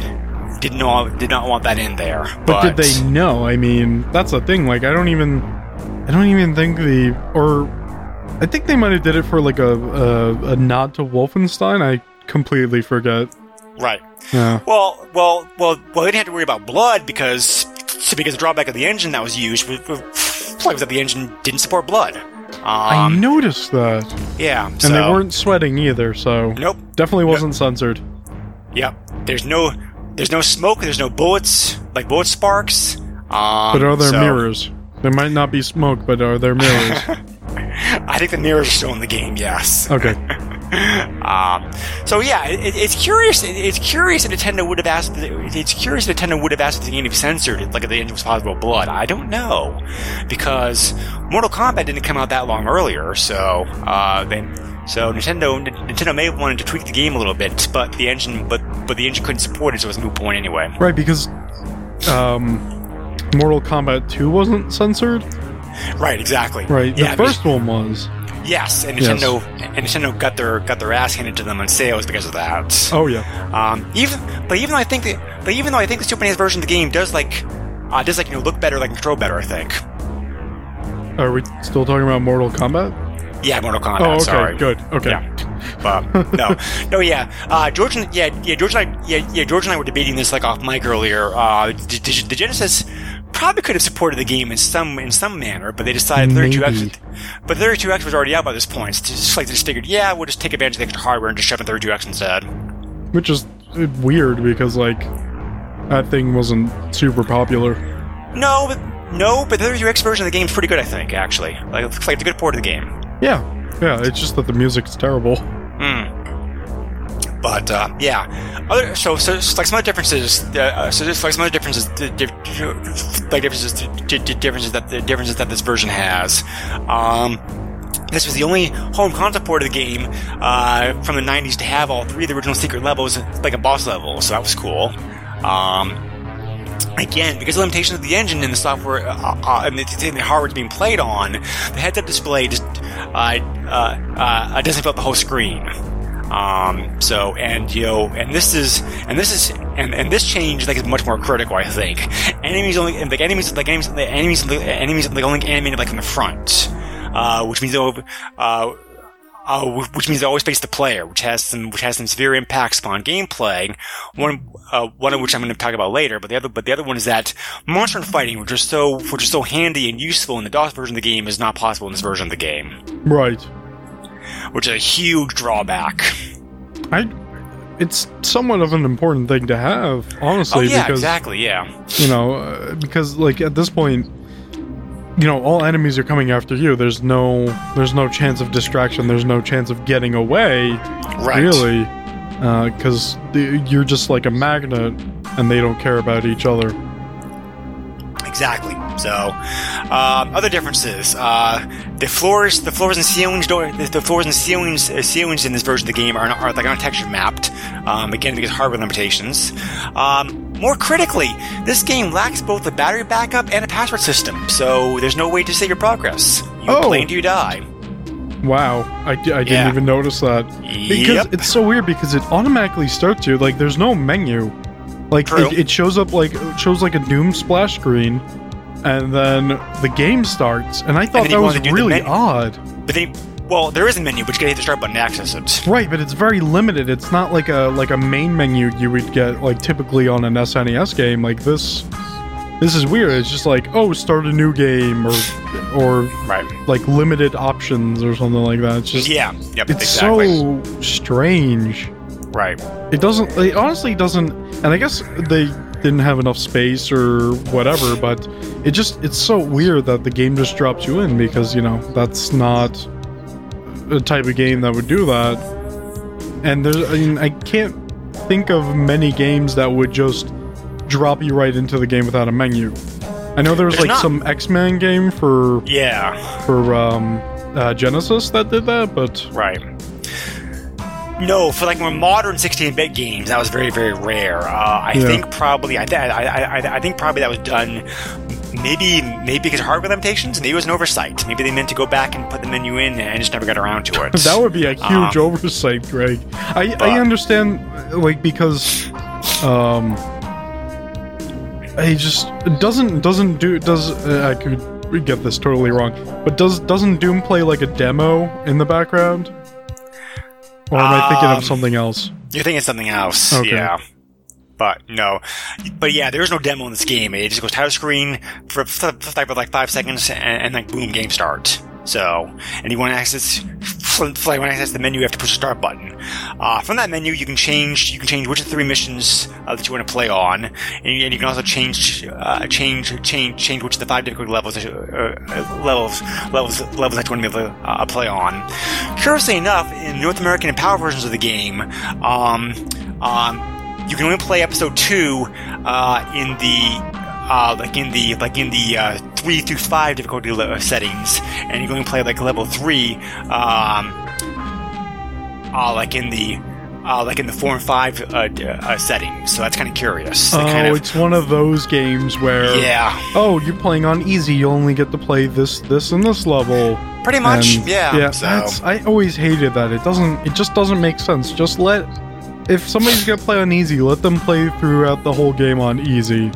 did not did not want that in there. But, did they know? I mean, that's the thing. Like, I don't even, I don't even think the, or, I think they might have did it for like a a, a nod to Wolfenstein. I completely forget. Right. Yeah. Well, well, well, well. They didn't have to worry about blood because because the drawback of the engine that was used was, was that the engine didn't support blood. I Um, noticed that, yeah. and so, they weren't sweating either. So Nope. definitely wasn't censored. Yep. There's no. There's no smoke. There's no bullets. Like bullet sparks. Um, But are there so- mirrors? There might not be smoke, but are there mirrors? I think the mirrors are still in the game. Yes. okay. Um, so yeah, it, it's curious. It, it's curious if Nintendo would have asked. It's curious if Nintendo would have asked if the game to be censored, like if the engine was possible blood. I don't know, because Mortal Kombat didn't come out that long earlier. So uh, they, so Nintendo Nintendo may have wanted to tweak the game a little bit, but the engine, but but the engine couldn't support it, so it was a moot point anyway. Right, because um, Mortal Kombat 2 wasn't censored. Right, exactly. Right. Yeah, the first one was. Yes, and Yes. Nintendo and Nintendo got their got their ass handed to them on sales because of that. Oh yeah. Um, even but even though I think that but even though I think the Super NES version of the game does like uh, does like you know look better, like control better, I think. Are we still talking about Mortal Kombat? Yeah, Mortal Kombat. oh, okay. Sorry. Good. Okay. Yeah. But no, no, yeah. Uh, George, and, yeah, yeah. George and I, yeah, yeah. George and I were debating this like off mic earlier. Uh, the, the Genesis probably could have supported the game in some in some manner, but they decided 32X. Maybe. But 32X was already out by this point. So it's just like they just figured, yeah, we'll just take advantage of the extra hardware and just shove in 32X instead. Which is weird because like that thing wasn't super popular. No, but no, but the 32X version of the game is pretty good, I think. Actually, like it looks like it's a good port of the game. Yeah, yeah. It's just that the music's terrible. Hmm. But uh, yeah, other so so like some other differences. Uh, so just like some other differences, like differences, di- di- differences that the differences that this version has. Um, this was the only home console port of the game uh, from the '90s to have all three of the original secret levels, like a boss level. So that was cool. Um, again, because of the limitations of the engine and the software uh, uh, and the, the hardware being played on, the heads-up display just uh, uh, uh, doesn't fill up the whole screen. Um, so and you know, and this is and this is and, and this change like is much more critical. I think enemies only like enemies like enemies the enemies enemies like only animated like from the front, uh, which means they'll, uh, uh, which means they always face the player, which has some which has some severe impacts upon gameplay. One uh, one of which I'm going to talk about later, but the other but the other one is that monster fighting, which is so which is so handy and useful in the DOS version of the game, is not possible in this version of the game, Right. Which is a huge drawback. I. It's somewhat of an important thing to have, honestly, oh yeah, because exactly, yeah. you know, uh, because like at this point, you know, all enemies are coming after you. There's no, there's no chance of distraction. There's no chance of getting away, Right. really, because you're just like a magnet, and they don't care about each other. Exactly. So, um, other differences. Uh, the floors, the floors and ceilings, don't, the, the floors and ceilings, uh, ceilings in this version of the game are, not, are like aren't texture mapped. Um, again, because hardware limitations. Um, more critically, this game lacks both a battery backup and a password system, so there's no way to save your progress. You Oh. play until you die. Wow, I, I didn't Yeah. even notice that. Because Yep. it's so weird because it automatically starts you like there's no menu. Like it, it shows up like shows like a Doom splash screen, and then the game starts. And I thought then that was wanna do the really odd. But then, well, there is a menu, but you gotta hit the start button to access it. Right, but it's very limited. It's not like a like a main menu you would get like typically on an SNES game. Like this, this is weird. It's just like oh, start a new game or or Right. like limited options or something like that. It's just Yeah. Yep. it's exactly. so strange. Right. It doesn't. It honestly doesn't. And I guess they didn't have enough space or whatever. But it just it's so weird that the game just drops you in because you know that's not a type of game that would do that. And there's. I mean, I can't think of many games that would just drop you right into the game without a menu. I know there was There's like not. some X-Men game for Yeah. for um, uh, Genesis that did that, but Right. No, for like more modern 16-bit games, that was very, very rare. Uh, I Yeah. think probably, I, th- I, I, I think probably that was done. Maybe, maybe because of hardware limitations. Maybe it was an oversight. Maybe they meant to go back and put the menu in, and just never got around to it. That would be a huge Um, oversight, Greg. I, I understand, like because, um, I just doesn't doesn't do does uh, I could get this totally wrong, but does doesn't Doom play like a demo in the background? Or am I thinking Um, of something else? You're thinking something else. Okay. Yeah. But no. But yeah, there is no demo in this game. It just goes title screen for, for, for like five seconds and, and like boom, game start. So, and you want to access, to access the menu, you have to push the start button. Uh, from that menu, you can change, you can change which of the three missions uh, that you want to play on, and you, and you can also change, uh, change, change, change which of the five difficult levels, uh, levels, levels, levels that you want to be able to uh, play on. Curiously enough, in North American and PAL versions of the game, um, um, you can only play episode two uh, in the uh, like in the like in the uh, three through five difficulty le- settings, and you're going to play like level three, um, uh, like in the uh, like in the four and five uh, d- uh, settings. So that's kind of curious. Oh, kind of, it's one of those games where yeah, oh, you're playing on easy. You only get to play this, this, and this level. pretty much. And, yeah. yeah. so That's, I always hated that. It doesn't. It just doesn't make sense. Just let. If somebody's gonna play on easy, let them play throughout the whole game on easy.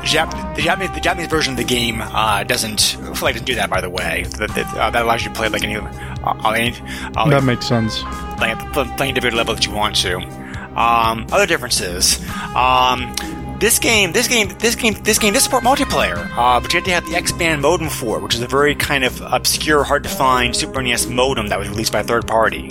The, Jap- the Japanese the Japanese version of the game uh, doesn't like doesn't do that. By the way, that that, uh, that allows you to play like any uh, any, uh, like, That makes sense. playing at the playing individual level that you want to. Um, other differences. Um, this game, this game, this game, this game does support multiplayer, uh, but you have to have the XBAND modem for it, which is a very kind of obscure, hard to find Super NES modem that was released by a third party.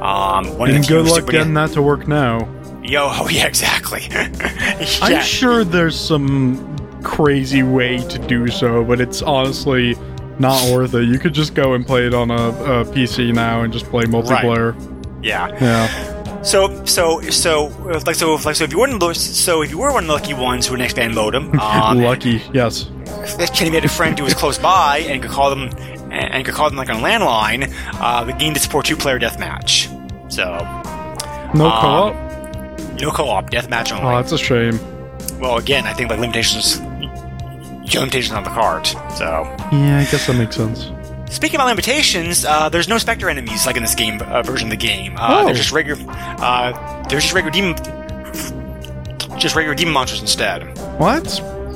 Um, one And of the good luck Super getting NES that to work now. Yo, oh yeah, exactly. I'm sure there's some crazy way to do so, but it's honestly not worth it. You could just go and play it on a, a PC now and just play multiplayer. Right. Yeah. Yeah. So, so, so, uh, like, so, like, so, if you weren't, lo- so, if you were one of the lucky ones who an XBAND modem, um, Lucky, yes. If you had a friend who was close by and could call them and and could call them like on a landline? Uh, the game did support two-player deathmatch, so No Um, co-op. No co-op, deathmatch only. Oh, that's a shame. well, again, I think like limitations, limitations on the card. So, Yeah, I guess that makes sense. speaking about limitations, uh, there's no Spectre enemies like in this game uh, version of the game. Uh, Oh. There's just regular, uh, there's just regular demon, just regular demon monsters instead. What?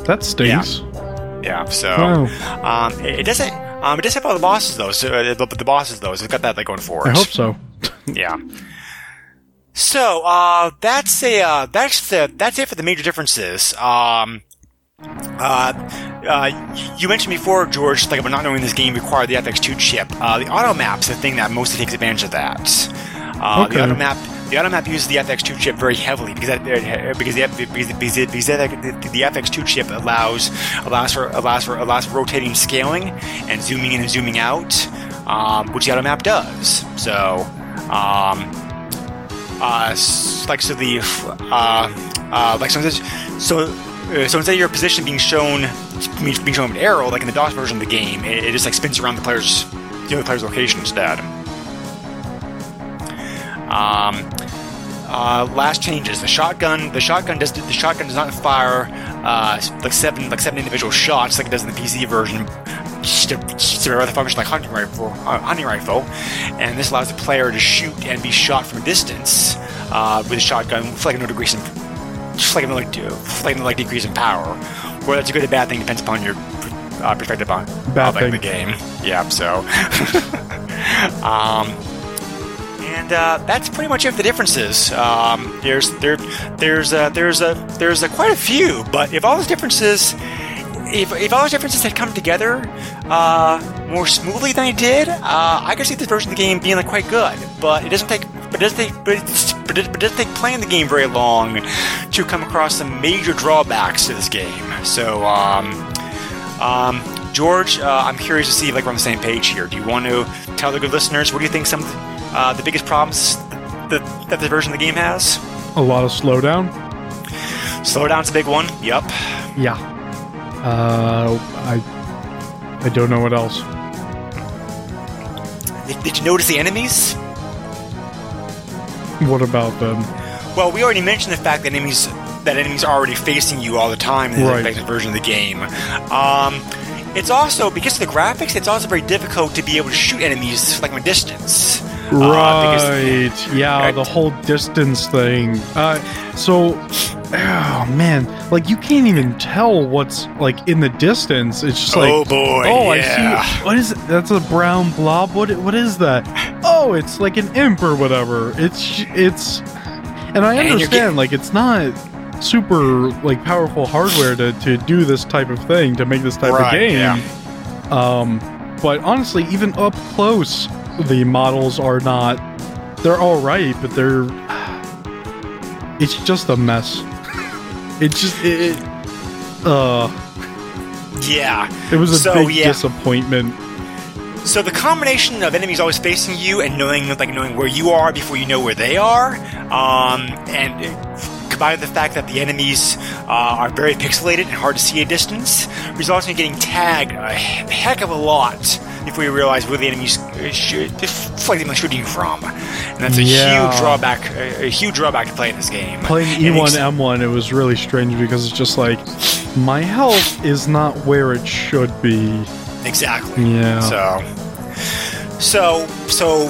That stinks. Yeah, yeah so Oh. um, it, it doesn't. Um, it does have all the bosses though. So uh, the, the bosses though, so it's got that like going for it. I hope so. Yeah. So uh, that's a uh, that's the that's it for the major differences. Um, uh, uh, you mentioned before, George, like about not knowing this game required the FX2 chip. Uh, the auto map's the thing that mostly takes advantage of that. Uh, Okay. The auto map. The auto map uses the FX2 chip very heavily because that, because the because, because, the, because the, the FX2 chip allows allows for allows for allows for rotating scaling and zooming in and zooming out, um, which the auto map does. So, um, uh, like so the uh, uh, like so instead- so uh, instead of your position being shown being shown an arrow like in the DOS version of the game, it, it just like spins around the player's the other player's location instead. Um, uh, last changes. The shotgun. The shotgun does. The shotgun does not fire uh, like seven like seven individual shots like it does in the PC version. Just to, rather function like hunting rifle, uh, hunting rifle, and this allows the player to shoot and be shot from a distance uh, with a shotgun, with like no decrease in, just like no like, like no like decrease in power. Whether that's a good or bad thing depends upon your uh, perspective on Bad like, the game. Yeah. So. um, and uh, that's pretty much it the differences. Um, there's there there's uh, there's a there's a quite a few, but if all those differences if, if all those differences had come together uh, more smoothly than they did, uh, I could see this version of the game being like quite good. But it doesn't take but it doesn't take but, it's, but, it, but it doesn't take playing the game very long to come across some major drawbacks to this game. So um, um, George, uh, I'm curious to see if like we're on the same page here. Do you want to tell the good listeners what do you think some of the, uh, the biggest problems that, that the version of the game has? A lot of slowdown. Slowdown's a big one. Yep. Yeah. Uh, I I don't know what else. Did, did you notice the enemies? What about them? Well, we already mentioned the fact that enemies that enemies are already facing you all the time in the Right. version of the game. Um, it's also because of the graphics. It's also very difficult to be able to shoot enemies like from a distance. Uh, Right. yeah, Right. the whole distance thing. Uh, so, oh man, like you can't even tell what's like in the distance. It's just like, oh boy! oh, yeah. I see. What is it? That's a brown blob. What? What is that? Oh, it's like an imp or whatever. It's it's, and I And understand. like it's not super like powerful hardware to to do this type of thing to make this type of game. yeah. Um, but honestly, even up close, the models are not. They're all right, but they're. It's just a mess. It's just it. it uh, Yeah. it was a So, big yeah. disappointment. So the combination of enemies always facing you and knowing like knowing where you are before you know where they are, um, and combined with the fact that the enemies uh, are very pixelated and hard to see at distance, results in getting tagged a heck of a lot before we realize where the enemies should, like them shooting from, and that's a Yeah. huge drawback. A, a huge drawback to playing this game. Playing E1M1, it was really strange because it's just like my health is not where it should be. Exactly. Yeah. So, so, so,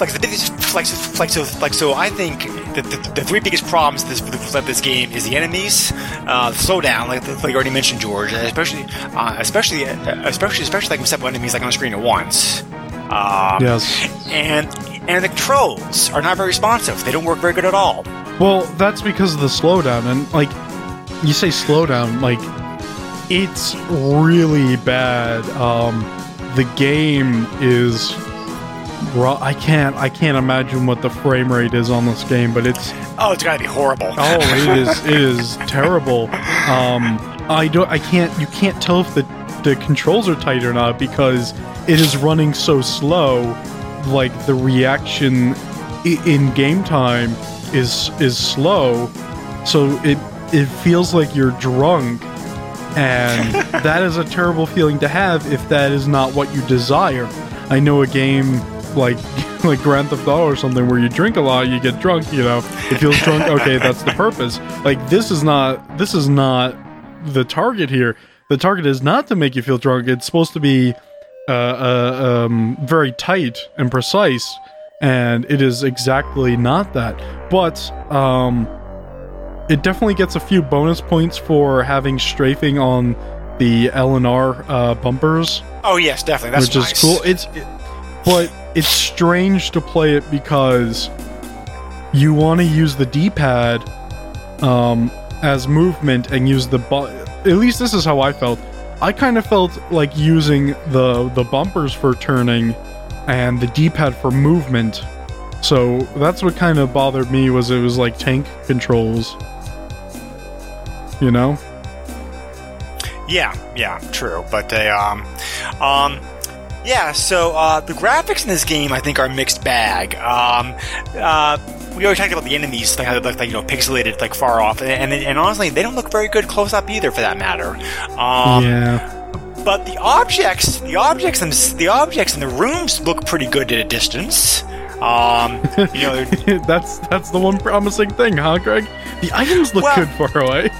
like the biggest, like, so- like, so, like, so, I think that the, the three biggest problems this with this game is the enemies, uh, the slowdown, like, like you already mentioned, George, especially, uh, especially, uh, especially, especially like with several enemies like on the screen at once. Um, Yes. And and the controls are not very responsive. They don't work very good at all. Well, that's because of the slowdown, and like you say slowdown, like it's really bad. Um, the game is. I can't. I can't imagine what the frame rate is on this game, but it's Oh, it's gotta be horrible. Oh, it is it is terrible. Um, I don't I can't you can't tell if the the controls are tight or not because it is running so slow. Like the reaction i- in game time is is slow, so it it feels like you're drunk, and that is a terrible feeling to have if that is not what you desire. I know a game like like Grand Theft Auto or something where you drink a lot, you get drunk, you know, it feels drunk. Okay, that's the purpose. Like this is not this is not the target here. The target is not to make you feel drunk. It's supposed to be uh, uh, um, very tight and precise, and it is exactly not that. But um, it definitely gets a few bonus points for having strafing on the L and R uh, bumpers Oh yes, definitely. That's which nice. is cool. It's, it, but it's strange to play it because you want to use the D-pad um, as movement and use the bu- At least this is how I felt. I kind of felt like using the the bumpers for turning and the D-pad for movement. So that's what kind of bothered me was it was like tank controls. You know? Yeah, yeah, true. But they, um, um, yeah. So uh, the graphics in this game, I think, are mixed bag. Um, uh, we always talked about the enemies, like how they look like you know pixelated, like far off, and, and and honestly, they don't look very good close up either, for that matter. Um, yeah. But the objects, the objects, and the objects in the rooms look pretty good at a distance. Um, you know, that's that's the one promising thing, huh, Greg? The items look Well- good far away.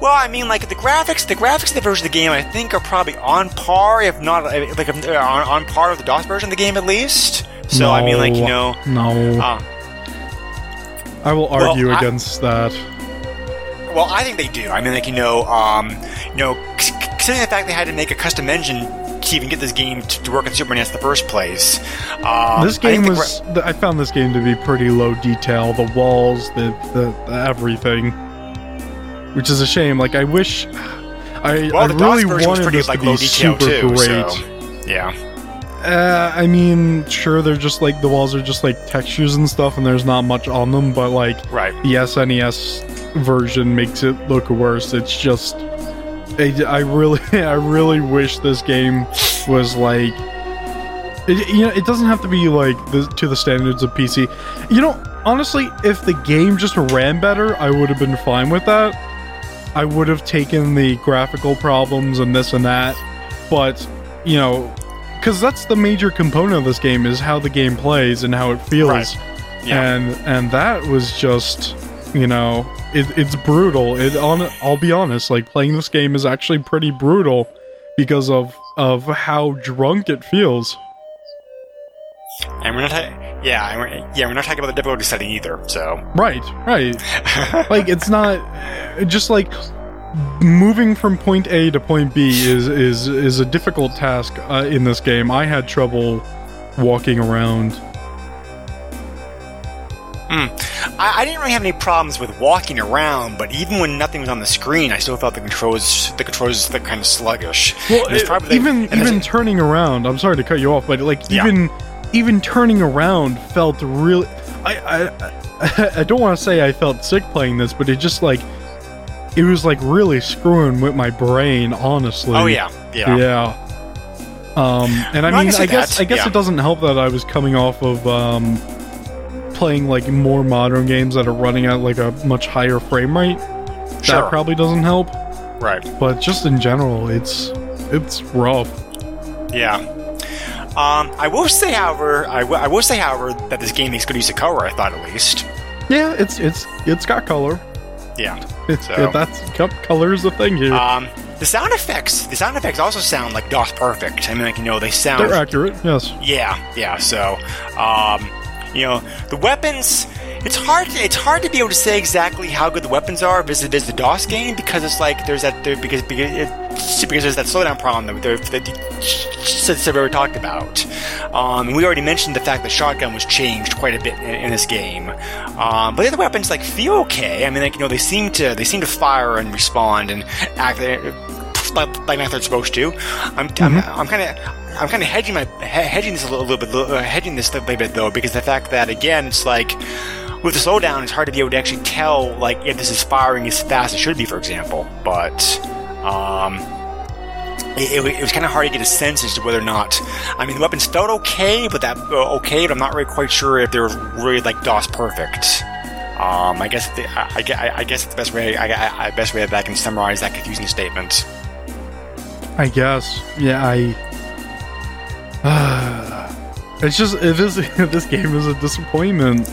Well, I mean, like the graphics, the graphics of the version of the game, I think, are probably on par, if not uh, like uh, on, on par with the DOS version of the game at least. So I mean, like you know, no. uh, I will well, argue I- against that. well, I think they do. I mean, like you know, um, you know, considering the fact they had to make a custom engine to even get this game to, to work on Super NES in the first place. Um, this I game the was. th- I found this game to be pretty low detail. The walls, the the, the everything, which is a shame. Like I wish. I, Well, I the really DOS wanted pretty this like to be super too. great. So yeah. Uh, I mean, sure, they're just like the walls are just like textures and stuff, and there's not much on them. But like Right. the SNES version makes it look worse. It's just, I, I really, I really wish this game was like, it, you know, it doesn't have to be like the, to the standards of PC. You know, honestly, if the game just ran better, I would have been fine with that. I would have taken the graphical problems and this and that, but you know, because that's the major component of this game is how the game plays and how it feels Right. Yeah. and and that was just you know it, it's brutal it on i'll be honest like playing this game is actually pretty brutal because of of how drunk it feels And we're not, yeah, we're, yeah, we're not talking about the difficulty setting either. So right right like it's not just like moving from point a to point b is is is a difficult task uh, in this game i had trouble walking around I, I didn't really have any problems with walking around, but even when nothing was on the screen, I still felt the controls the controls the kind of sluggish. Well, it- probably- even even turning around. I'm sorry to cut you off, but like Yeah. even even turning around felt really. I I I don't want to say I felt sick playing this, but it just like it was like really screwing with my brain. Honestly. oh yeah, yeah, Yeah. Um, and I mean, I guess that, I guess yeah. it doesn't help that I was coming off of um, playing like more modern games that are running at like a much higher frame rate. Sure. That probably doesn't help. right, But just in general, it's it's rough. yeah. Um, I will say, however, I will- say, however, that this game makes good use of color. I thought at least. Yeah, it's it's it's got color. Yeah. It's So- yeah, that's co- color is the thing here. Um, the sound effects, the sound effects also sound like DOS perfect. I mean, like you know, they sound They're accurate. Yes. Yeah, yeah. So, um, you know, the weapons. It's hard. It's hard to be able to say exactly how good the weapons are vis-a-vis the DOS game because it's like there's that there because because it, because there's that slowdown problem that, that, that, that we talked about. Um, we already mentioned the fact that shotgun was changed quite a bit in, in this game, um, but the other weapons like feel okay. I mean, like you know, they seem to they seem to fire and respond and act like, like they're supposed to. I'm mm-hmm. I'm, I'm kind of I'm kind of hedging my hedging this a little, little bit, uh, hedging this a little bit though, because the fact that again, it's like with the slowdown, it's hard to be able to actually tell like if this is firing as fast as it should be, for example. But um, it, it, was kind of hard to get a sense as to whether or not. I mean, the weapons felt okay, but that uh, okay, but I'm not really quite sure if they were really like DOS perfect. Um, I guess the, I, I, I, guess the best way I, I, best way that I can summarize that confusing statement. I guess, yeah, I. Uh, it's just it is this game is a disappointment.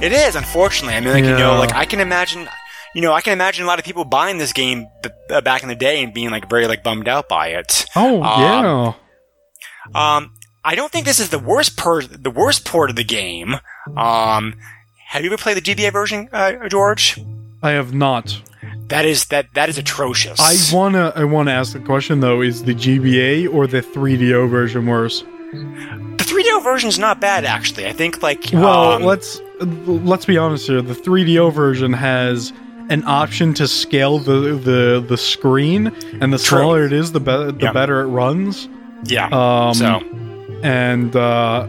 It is, unfortunately. I mean, like yeah. you know, like I can imagine you know, I can imagine a lot of people buying this game b- back in the day and being like very like bummed out by it. Oh um, yeah. Um, I don't think this is the worst per the worst port of the game. Um, have you ever played the GBA version, uh, George? I have not. That is that that is atrocious. I wanna I wanna ask the question though: Is the GBA or the 3DO version worse? The 3DO version is not bad actually. I think like well, um, let's let's be honest here. The 3DO version has an option to scale the the, the screen, and the True. smaller it is, the better the yeah. better it runs. Yeah. Um, so, and uh,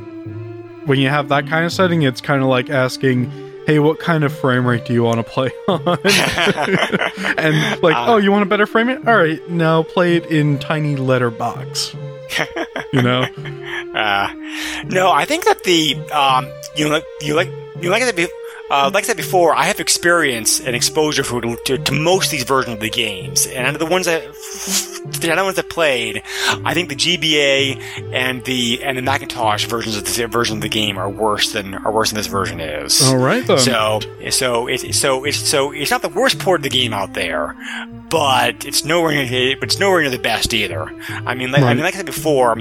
when you have that kind of setting, it's kind of like asking, "Hey, what kind of frame rate do you want to play on?" and like, uh, "Oh, you want a better frame rate? All right, now play it in tiny letterbox." you know. Uh, no, I think that the um, you like you like you like it uh, like I said before, I have experience and exposure for, to, to, most of these versions of the games, and out of the ones that the other ones that played, I think the GBA and the and the Macintosh versions of the version of the game are worse than are worse than this version is. All right, then. So so it's so it's so it's not the worst port of the game out there, but it's nowhere near but it's nowhere near the best either. I mean, like, right. I mean, like I said before.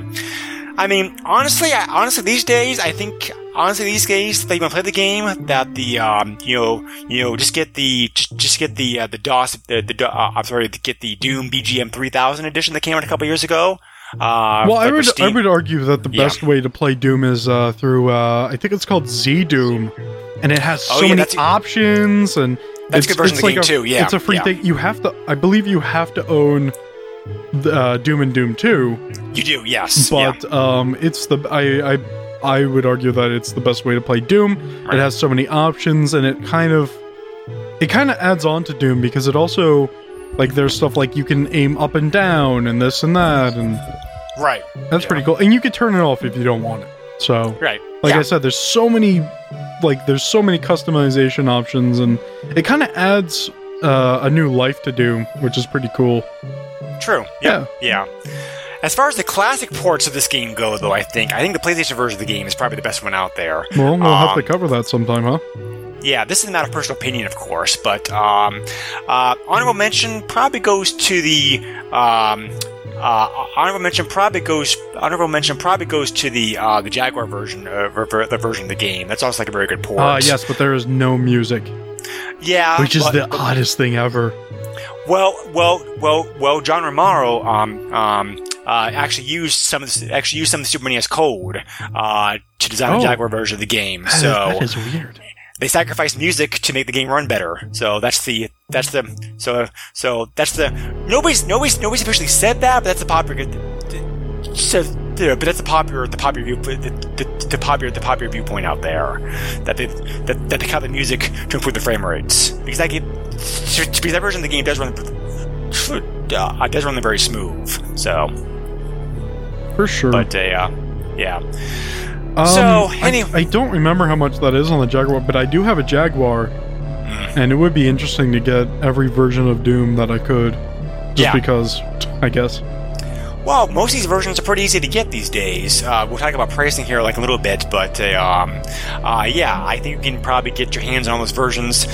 I mean, honestly, I, honestly, these days, I think, honestly, these days, want to play the game, that the, um, you know, you know, just get the, just, just get the, uh, the DOS, the, the, uh, I'm sorry, get the Doom BFG 3000 edition that came out a couple years ago. Uh, well, like I would, I would argue that the best way to play Doom is, uh, through, uh, I think it's called ZDoom, and it has oh, so yeah, many options, and that's it's, a good version of the game a, too. Yeah, it's a free yeah. thing. You have to, I believe, you have to own uh, Doom and Doom 2. You do, yes. But yeah. um, it's the I, I I would argue that it's the best way to play Doom. Right. It has so many options, and it kind of it kind of adds on to Doom because it also like there's stuff like you can aim up and down and this and that and right. That's yeah. pretty cool. And you can turn it off if you don't want it. So right. Like yeah. I said, there's so many like there's so many customization options, and it kind of adds uh, a new life to Doom, which is pretty cool. True. Yeah. Yeah. As far as the classic ports of this game go, though, I think I think the PlayStation version of the game is probably the best one out there. Well, we'll um, have to um, cover that sometime, huh? Yeah, this is a matter of personal opinion, of course, but um, uh, honorable mention probably goes to the um, uh, honorable mention probably goes honorable mention probably goes to the uh, the Jaguar version uh, the version of the game. That's also like a very good port. Uh, yes, but there is no music. Yeah, which is but, the oddest thing ever. Well, well, well, well. John Romero um, um, uh, actually used some of the, actually used some of the Super NES code uh, to design oh. the Jaguar version of the game. That so is, that is weird. They sacrificed music to make the game run better. So that's the that's the so so that's the nobody's nobody's nobody's officially said that, but that's the popular. So, but that's the popular the popular view the, the, the, popular the popular viewpoint out there that they that, that they cut the music to improve the frame rates because that game because that version of the game does run uh, does run very smooth. So for sure, but uh, yeah. Um, so anyway, I, I, don't remember how much that is on the Jaguar, but I do have a Jaguar, mm. and it would be interesting to get every version of Doom that I could, just yeah. because, I guess. Well, most of these versions are pretty easy to get these days. Uh, we'll talk about pricing here like a little bit, but uh, um, uh, yeah, I think you can probably get your hands on those versions.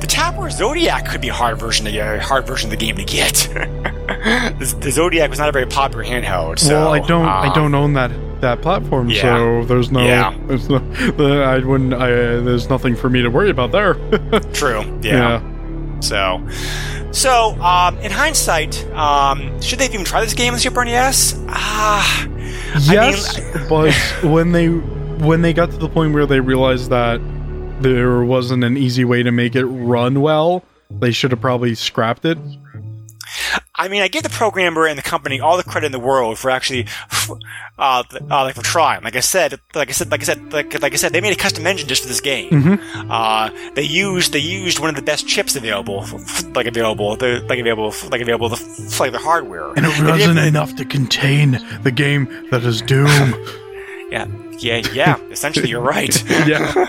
The Tapwave Zodiac could be a hard version to get, a hard version of the game to get. the, the, Zodiac was not a very popular handheld. So, well, I don't, I don't own that that platform, yeah. so there's no, yeah. there's no, I wouldn't, I, there's nothing for me to worry about there. True. Yeah. yeah. So, So, um, in hindsight, um, should they even try this game on Super NES? Ah, Yes, but when they when they got to the point where they realized that there wasn't an easy way to make it run well, they should have probably scrapped it. I mean, I give the programmer and the company all the credit in the world for actually, uh, uh, like for trying. Like I said, like I said, like I said, like, like I said, they made a custom engine just for this game. Mm-hmm. Uh, they used they used one of the best chips available, like available, the, like available, like available, the, like the hardware. And it wasn't enough to contain the game that is Doom. Yeah, yeah, yeah. Essentially, you're right. yeah.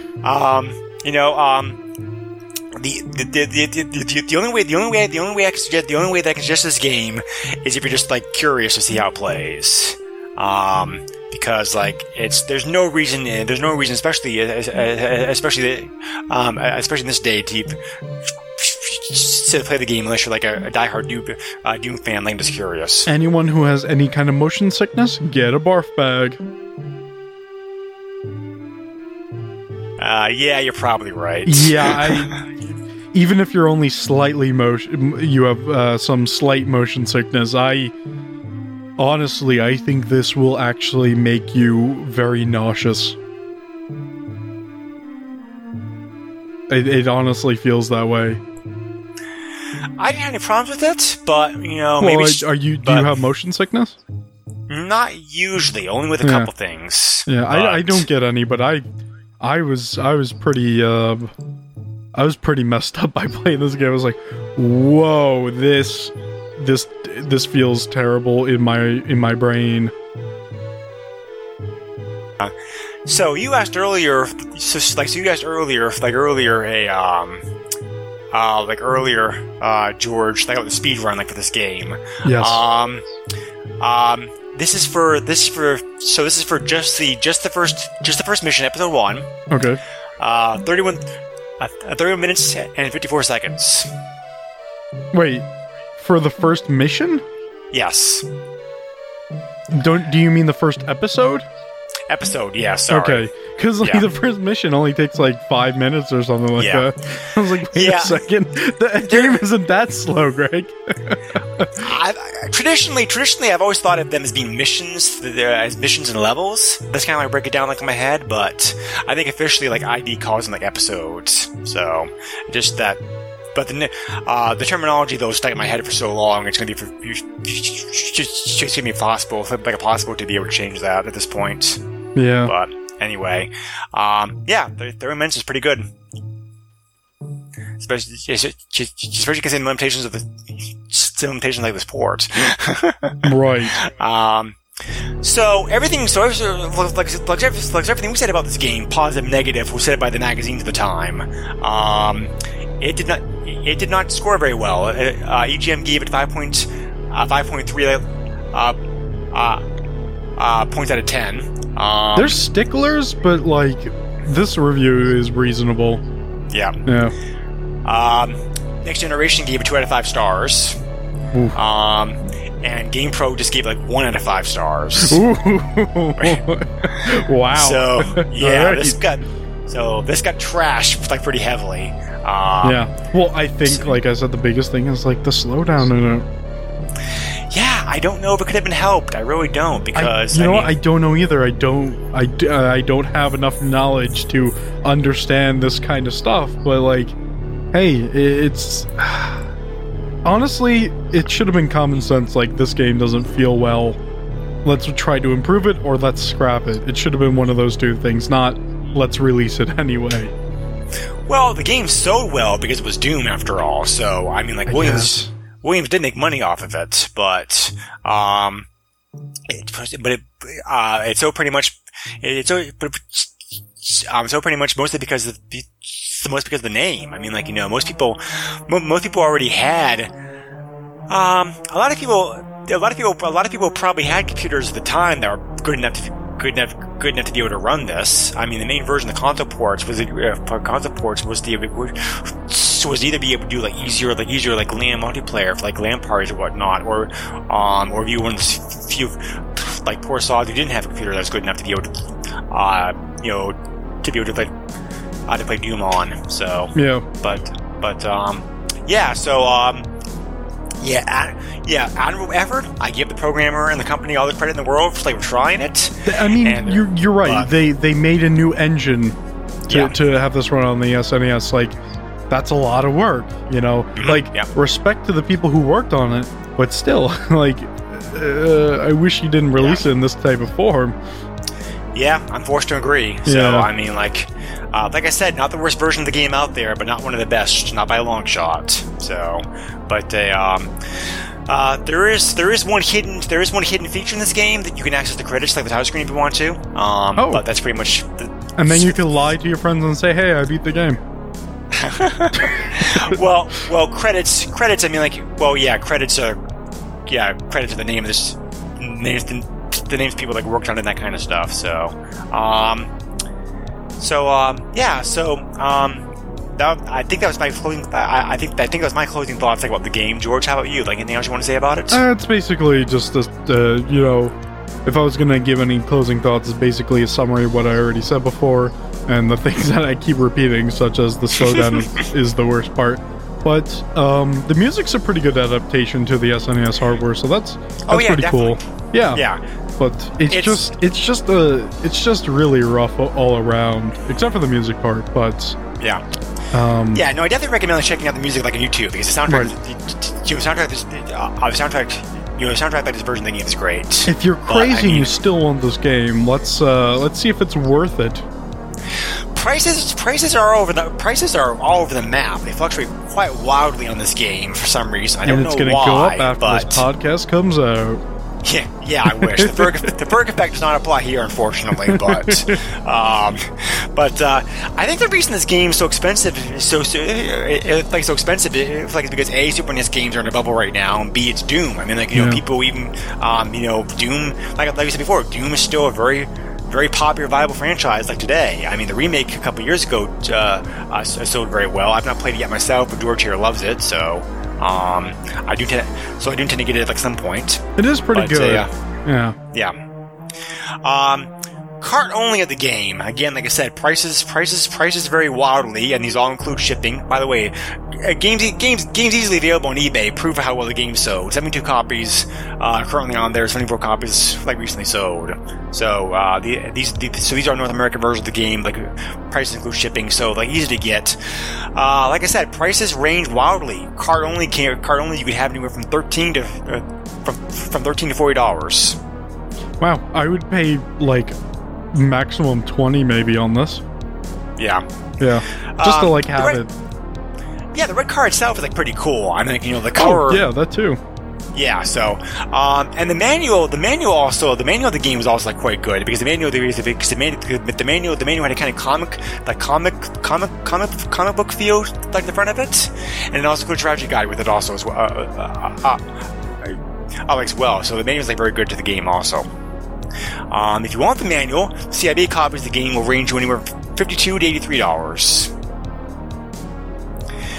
Um, you know, um, the the, the, the, the, the only way the only way the only way I can suggest the only way that I can suggest this game is if you're just like curious to see how it plays. Um, because like it's there's no reason there's no reason especially eh, eh, especially um especially in this day to to play the game unless you're like a, a diehard Doom, uh, Doom fan like just curious. Anyone who has any kind of motion sickness, get a barf bag. Uh, yeah, you're probably right. Yeah, I, even if you're only slightly motion, you have uh, some slight motion sickness. I honestly, I think this will actually make you very nauseous. It, it honestly feels that way. I didn't have any problems with it, but you know, maybe are are you? Do you have motion sickness? Not usually, only with a Yeah. couple things. Yeah, I, I don't get any, but I, I was I was pretty uh, I was pretty messed up by playing this game. I was like, whoa, this this this feels terrible in my in my brain. So you asked earlier, so, like so you asked earlier, like earlier a um, uh, like earlier, uh, George, like the speed run, like for this game. Yes. Um, um, this is for this is for so this is for just the just the first just the first mission, episode one. Okay. Uh, thirty-one, uh, thirty-one minutes and fifty-four seconds. Wait, for the first mission? Yes, Don't do you mean the first episode? Episode. Yeah, sorry. Okay, because like Yeah. the first mission only takes like five minutes or something like Yeah. that. I was like, wait Yeah. a second, the game isn't that slow, Greg. I, traditionally, traditionally, I've always thought of them as being missions, as missions and levels. That's kind of how I break it down, like in my head. But I think officially, like ID calls them like episodes. So just that. But the uh, the terminology though stuck in my head for so long, it's going to be for, just just to be possible, like impossible to be able to change that at this point. Yeah. But anyway, um, yeah, the thirty minutes is pretty good. Especially, especially considering the limitations of the the limitations like this port. Right. Um, so everything, so like, like, like everything we said about this game, positive, negative, was said by the magazines at the time. Um, it did not, it did not score very well. Uh, uh, EGM gave it five point, uh, five point three, uh, uh, uh, points out of ten. Um, They're sticklers, but like this review is reasonable. yeah. Yeah. Um, Next Generation gave it two out of five stars. Oof. Um, and GamePro just gave it like one out of five stars. Wow. So yeah, Alright. this got so this got trashed like pretty heavily. Um, yeah. Well, I think, so- like I said, the biggest thing is like the slowdown in it. I don't know if it could have been helped. I really don't I, because you know I what? I don't know either. I don't. I, uh, I don't have enough knowledge to understand this kind of stuff. But like, hey, it's honestly, it should have been common sense. Like, this game doesn't feel well. Let's try to improve it, or let's scrap it. It should have been one of those two things. Not let's release it anyway. well, the game sold well because it was Doom after all. So I mean, like I Williams, guess. Williams did make money off of it, but um, it, but it, uh, it's so pretty much it's so um, so pretty much mostly because of the most because of the name. I mean, like you know, most people mo- most people already had um a lot of people a lot of people a lot of people probably had computers at the time that were good enough to good enough good enough to be able to run this. I mean, the main version of the console ports was the uh, console ports was the was either be able to do like easier like easier like LAN multiplayer for like LAN parties or whatnot, or um or if you one of the few like poor sods who didn't have a computer that was good enough to be able to uh you know to be able to play uh, to play Doom on. So Yeah. but but um yeah, so um, yeah, ad- yeah, admirable effort. I give the programmer and the company all the credit in the world for like trying it. I mean, And- you're you're right. but- they they made a new engine to, Yeah. to have this run on the SNES. Like, that's a lot of work. You know, like Mm-hmm. yeah. respect to the people who worked on it, but still, like, uh, I wish you didn't release it in this type of form. Yeah, I'm forced to agree. So Yeah. I mean, like, uh, like I said, not the worst version of the game out there, but not one of the best, not by a long shot. So, but uh, um, uh, there is there is one hidden there is one hidden feature in this game that you can access the credits like the title screen if you want to. Um, Oh. but that's pretty much. The, And then you can lie to your friends and say, "Hey, I beat the game." well, well, credits, credits. I mean, like, well, yeah, credits are, yeah, credits are the name of this, names the, names of people that worked on it, and that kind of stuff. So, um, so, um, yeah, so, um, that, I think that was my closing. I, I think I think that was my closing thoughts like about the game. George, how about you? Like anything else you want to say about it? Uh, it's basically just a, uh, you know, if I was gonna give any closing thoughts, it's basically a summary of what I already said before, and the things that I keep repeating, such as the slowdown is, is the worst part. But um, the music's a pretty good adaptation to the SNES hardware, so that's that's Oh, yeah, pretty cool. Yeah, yeah, but it's, It's- just it's just a it's just really rough all around, except for the music part. But yeah. um, Yeah, no, I definitely recommend checking out the music like on YouTube because the soundtrack, you know, soundtrack, this, uh, soundtrack, you know, soundtrack like this version of the game is great. if you're But, I crazy and mean- you still want this game, let's uh, let's see if it's worth it. prices prices are over the prices are all over the map. They fluctuate quite wildly on this game for some reason. I don't and it's know gonna why, go up after this podcast comes out. Yeah, yeah, I wish the Berg the Berg effect does not apply here, unfortunately. But um, but uh, I think the reason this game is so expensive, is so, so it, it's like so expensive, it's like it's because a Super NES games are in a bubble right now, and b it's Doom. I mean, like you know, people even um, you know, Doom, like like we said before, Doom is still a very very popular, viable franchise like today. I mean, the remake a couple years ago uh, uh, sold very well. I've not played it yet myself, but George here loves it, so um, I do tend, so I do intend to get it at like some point. It is pretty But, uh, good. yeah. yeah. Yeah. Um, cart only of the game. Again, like I said, prices, prices, prices vary wildly, and these all include shipping. By the way, uh, games, games, games easily available on eBay prove how well the game sold. Seventy-two copies uh, currently on there. Seventy-four copies like recently sold. So uh, the, these, the, so these are North American versions of the game. Like prices include shipping, so like easy to get. Uh, like I said, prices range wildly. Cart only, can, cart only, you could have anywhere from thirteen to uh, from from thirteen to forty dollars. Wow, I would pay like maximum twenty maybe on this. Yeah. Yeah, just to Um, like have red- it. Yeah, the red car itself is like pretty cool. I mean, you know, the Oh color. yeah, that too. Yeah, so, um, and the manual, the manual also, the manual of the game was also like quite good because the manual, because the, manual, the manual, the manual had a kind of comic, like comic, comic, comic, comic book feel, like the front of it, and it also a strategy guide with it also as well, uh, uh, uh, uh, uh, as well. So the manual is like very good to the game also. Um, if you want the manual, CIB copies of the game will range you anywhere from fifty-two to eighty-three dollars.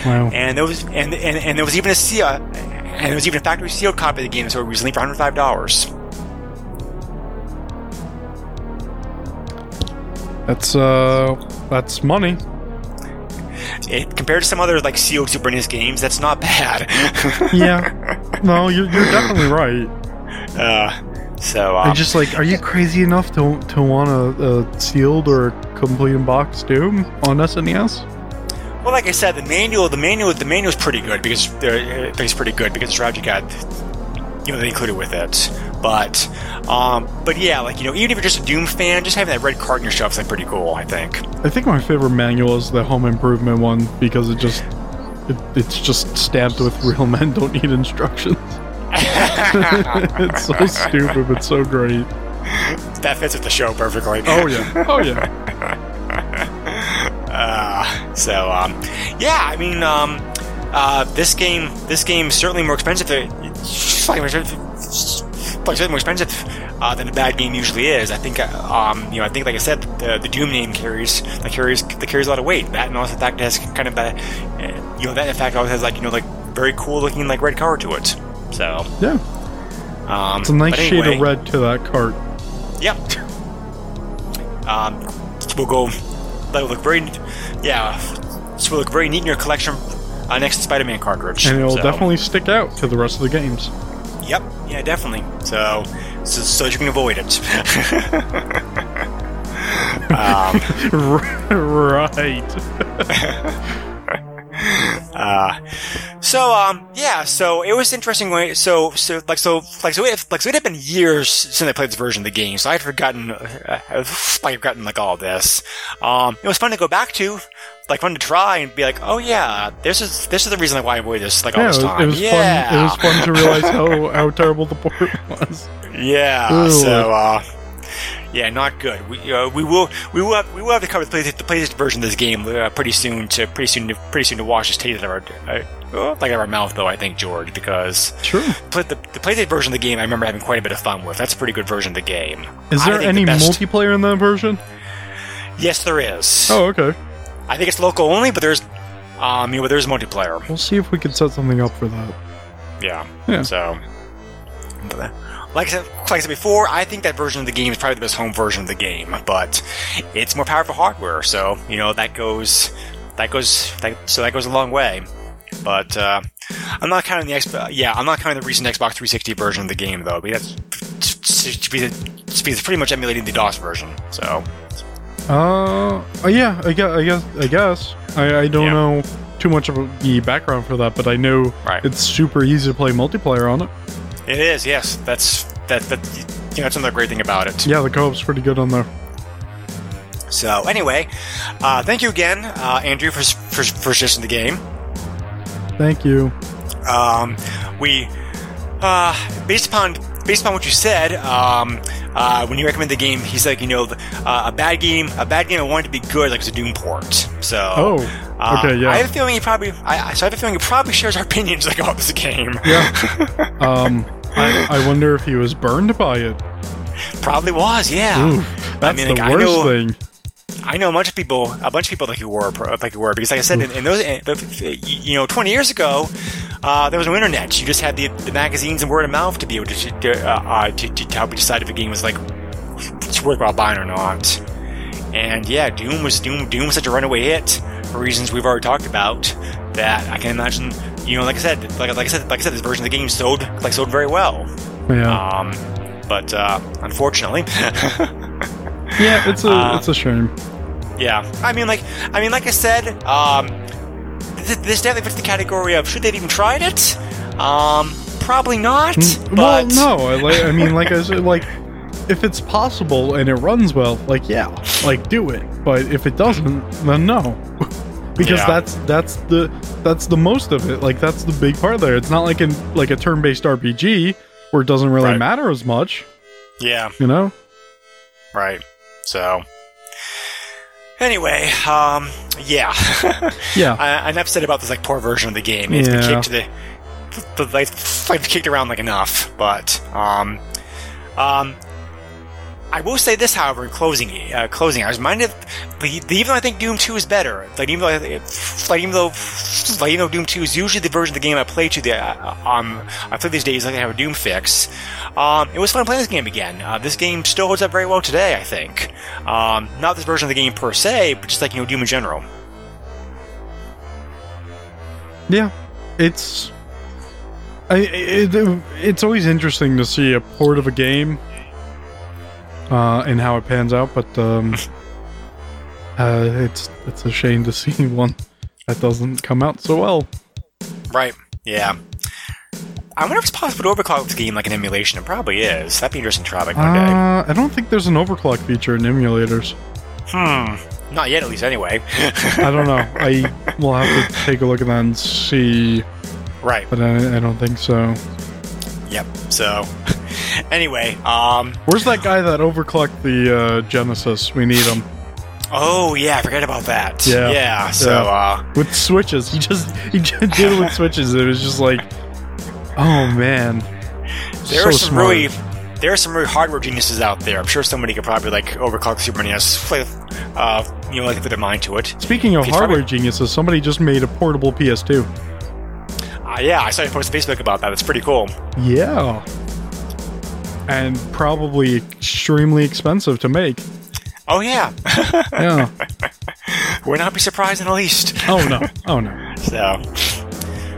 Wow. And there was and, and, and there was even a seal, and there was even a factory sealed copy of the game that sold recently for hundred five dollars. That's uh, that's money. It, compared to some other like sealed Super NES games, that's not bad. Yeah. No, you're, you're definitely right. uh, so I um, just like, are you crazy enough to to want a, a sealed or complete box Doom on SNES? well, like I said, the manual, the manual, the manual is pretty good because uh, it's pretty good because the strategy guide, you know, they included with it. But, um, but yeah, like you know, even if you're just a Doom fan, just having that red card in your shelf is like pretty cool. I think. I think my favorite manual is the Home Improvement one because it just it, it's just stamped with real men don't need instructions. it's so stupid but so great. that fits with the show perfectly. Oh yeah. Oh yeah. Uh, so um, yeah, I mean, um, uh, this game, this game is certainly more expensive. Than, slightly more expensive, more expensive uh, than a bad game usually is. I think, uh, um, you know, I think, like I said, the, the Doom name carries that carries that carries a lot of weight. That and also the fact it has kind of that, uh, you know, that in fact also has like you know like very cool looking like red color to it. So Yeah. um, It's a nice but shade anyway, of red to that cart. Yep. Um, we'll go. That will look very, yeah. This will look very neat in your collection. uh, next Spider-Man cartridge. and it'll So, definitely stick out to the rest of the games. Yep. Yeah, definitely. So, so, so you can avoid it. um, right. uh, so um, yeah, so it was interesting. When, so so like so like so it like so it had been years since I played this version of the game, so I had forgotten uh, I'd forgotten like all this. Um, it was fun to go back to, like fun to try and be like, oh yeah, this is this is the reason why I avoid this like all Yeah, it this was, time. it was yeah. fun. It was fun to realize how, how terrible the port was. Yeah. Ooh. So, uh, yeah, not good. We uh, we will we will have, we will have to cover the PlayStation, the PlayStation version of this game uh, pretty soon to pretty soon to, pretty soon to wash this taste out of our uh, oh, like out of our mouth though. I think George because True. pla- the, the PlayStation version of the game I remember having quite a bit of fun with. That's a pretty good version of the game. Is there any the multiplayer in that version? Yes, there is. Oh, okay. I think it's local only, but there's um you know there's multiplayer. We'll see if we can set something up for that. Yeah. Yeah. So, uh, like I said, like I said before, I think that version of the game is probably the best home version of the game, but it's more powerful hardware, so you know that goes, that goes, that, so that goes a long way. But uh, I'm not counting the X, yeah, I'm not counting the recent Xbox 360 version of the game though. Because that's to be, to be pretty much emulating the DOS version. So Uh, uh, yeah, I guess, I guess, I guess. I, I don't Yeah. know too much of the background for that, but I know Right. it's super easy to play multiplayer on it. It is, yes, that's that that you know that's another great thing about it. Yeah, the co-op's pretty good on there. So anyway, uh, thank you again, uh, Andrew, for for for suggesting the game. Thank you. Um, we, uh, based upon based upon what you said, um, uh, when you recommend the game, he's like, you know, the- uh, a bad game, a bad game. I want it to be good, like it's a Doom port. So, Oh, uh, okay, yeah. I have a feeling he probably, I, I- so I have a feeling he probably shares our opinions like about this game. Yeah. um, I, I wonder if he was burned by it. probably was, yeah. Ooh, that's mean, the like, I worst know- thing. I know a bunch of people, a bunch of people like you were, like you were, because like I said, in, in those, in, you know, 20 years ago, uh, there was no internet. You just had the, the magazines and word of mouth to be able to to, uh, uh, to, to help you decide if a game was like it's worthwhile buying or not. And yeah, Doom was Doom. Doom was such a runaway hit for reasons we've already talked about. That I can imagine. You know, like I said, like, like I said, like I said, this version of the game sold like sold very well. Yeah. Um, but uh, unfortunately, yeah, it's a uh, it's a shame. Yeah, I mean, like, I mean, like I said, um, th- this definitely fits the category of should they have even tried it? Um, probably not. Mm, well, no, I, like, I mean, like I said, like if it's possible and it runs well, like yeah, like do it. But if it doesn't, then no, because Yeah. that's that's the that's the most of it. Like that's the big part there. It's not like in like a turn-based RPG where it doesn't really Right. matter as much. yeah, You know? right. So, anyway, um, yeah, Yeah. I, I'm upset about this like poor version of the game. It's been Yeah. kicked to the, the like, like kicked around like enough, but um, um. I will say this, however, in closing, uh, closing, I was the, even though I think Doom 2 is better, like even though, like even though, like even though Doom 2 is usually the version of the game I play to the, uh, um, I play these days like I have a Doom fix. Um, it was fun playing this game again. Uh, this game still holds up very well today, I think. Um, not this version of the game per se, but just like you know Doom in general. Yeah, it's I, it, it's always interesting to see a port of a game uh, and how it pans out, but um, uh, it's it's a shame to see one that doesn't come out so well. Right? Yeah. I wonder if it's possible to overclock the game like an emulation. It probably is. That'd be interesting to try one day. Uh, I don't think there's an overclock feature in emulators. Hmm. Not yet, at least. Anyway. I don't know. I will have to take a look at that and see, right. but I, I don't think so. Yep. So, anyway, um, Where's that guy that overclocked the uh, Genesis? We need him oh yeah, I forgot about that. Yeah. Yeah. So, Yeah. uh, with switches. He just he just did it with switches. It was just like, oh man. there so are some smart. really, there are some really hardware geniuses out there. I'm sure somebody could probably like overclock the Super NES, like, uh, you know, like put their mind to it. Speaking of He's hardware probably- geniuses, somebody just made a portable PS2. Uh, yeah, I saw you post Facebook about that. It's pretty cool. Yeah. And probably extremely expensive to make. Oh yeah, Yeah. would not be surprised in the least. Oh no. Oh no. So,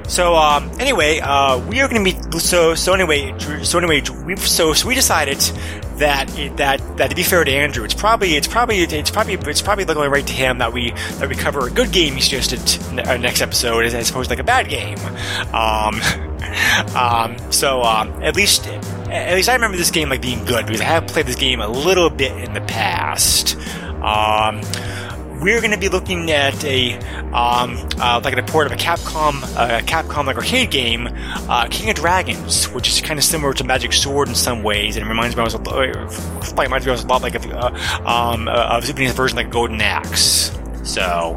So um, anyway, uh, we are going to be so so anyway so anyway we so so we decided that that that to be fair to Andrew, it's probably it's probably it's probably it's probably looking right to him that we that we cover a good game he suggested uh, next episode as, as opposed to like a bad game. Um, um, so um, at least at least I remember this game like being good because I have played this game a little bit in the past. Um, we're going to be looking at a um, uh, like a port of a Capcom uh, Capcom like arcade game, uh, King of Dragons, which is kind of similar to Magic Sword in some ways, and it reminds me of a lot, reminds me of a lot like a, uh, um, Nintendo version like Golden Axe. So,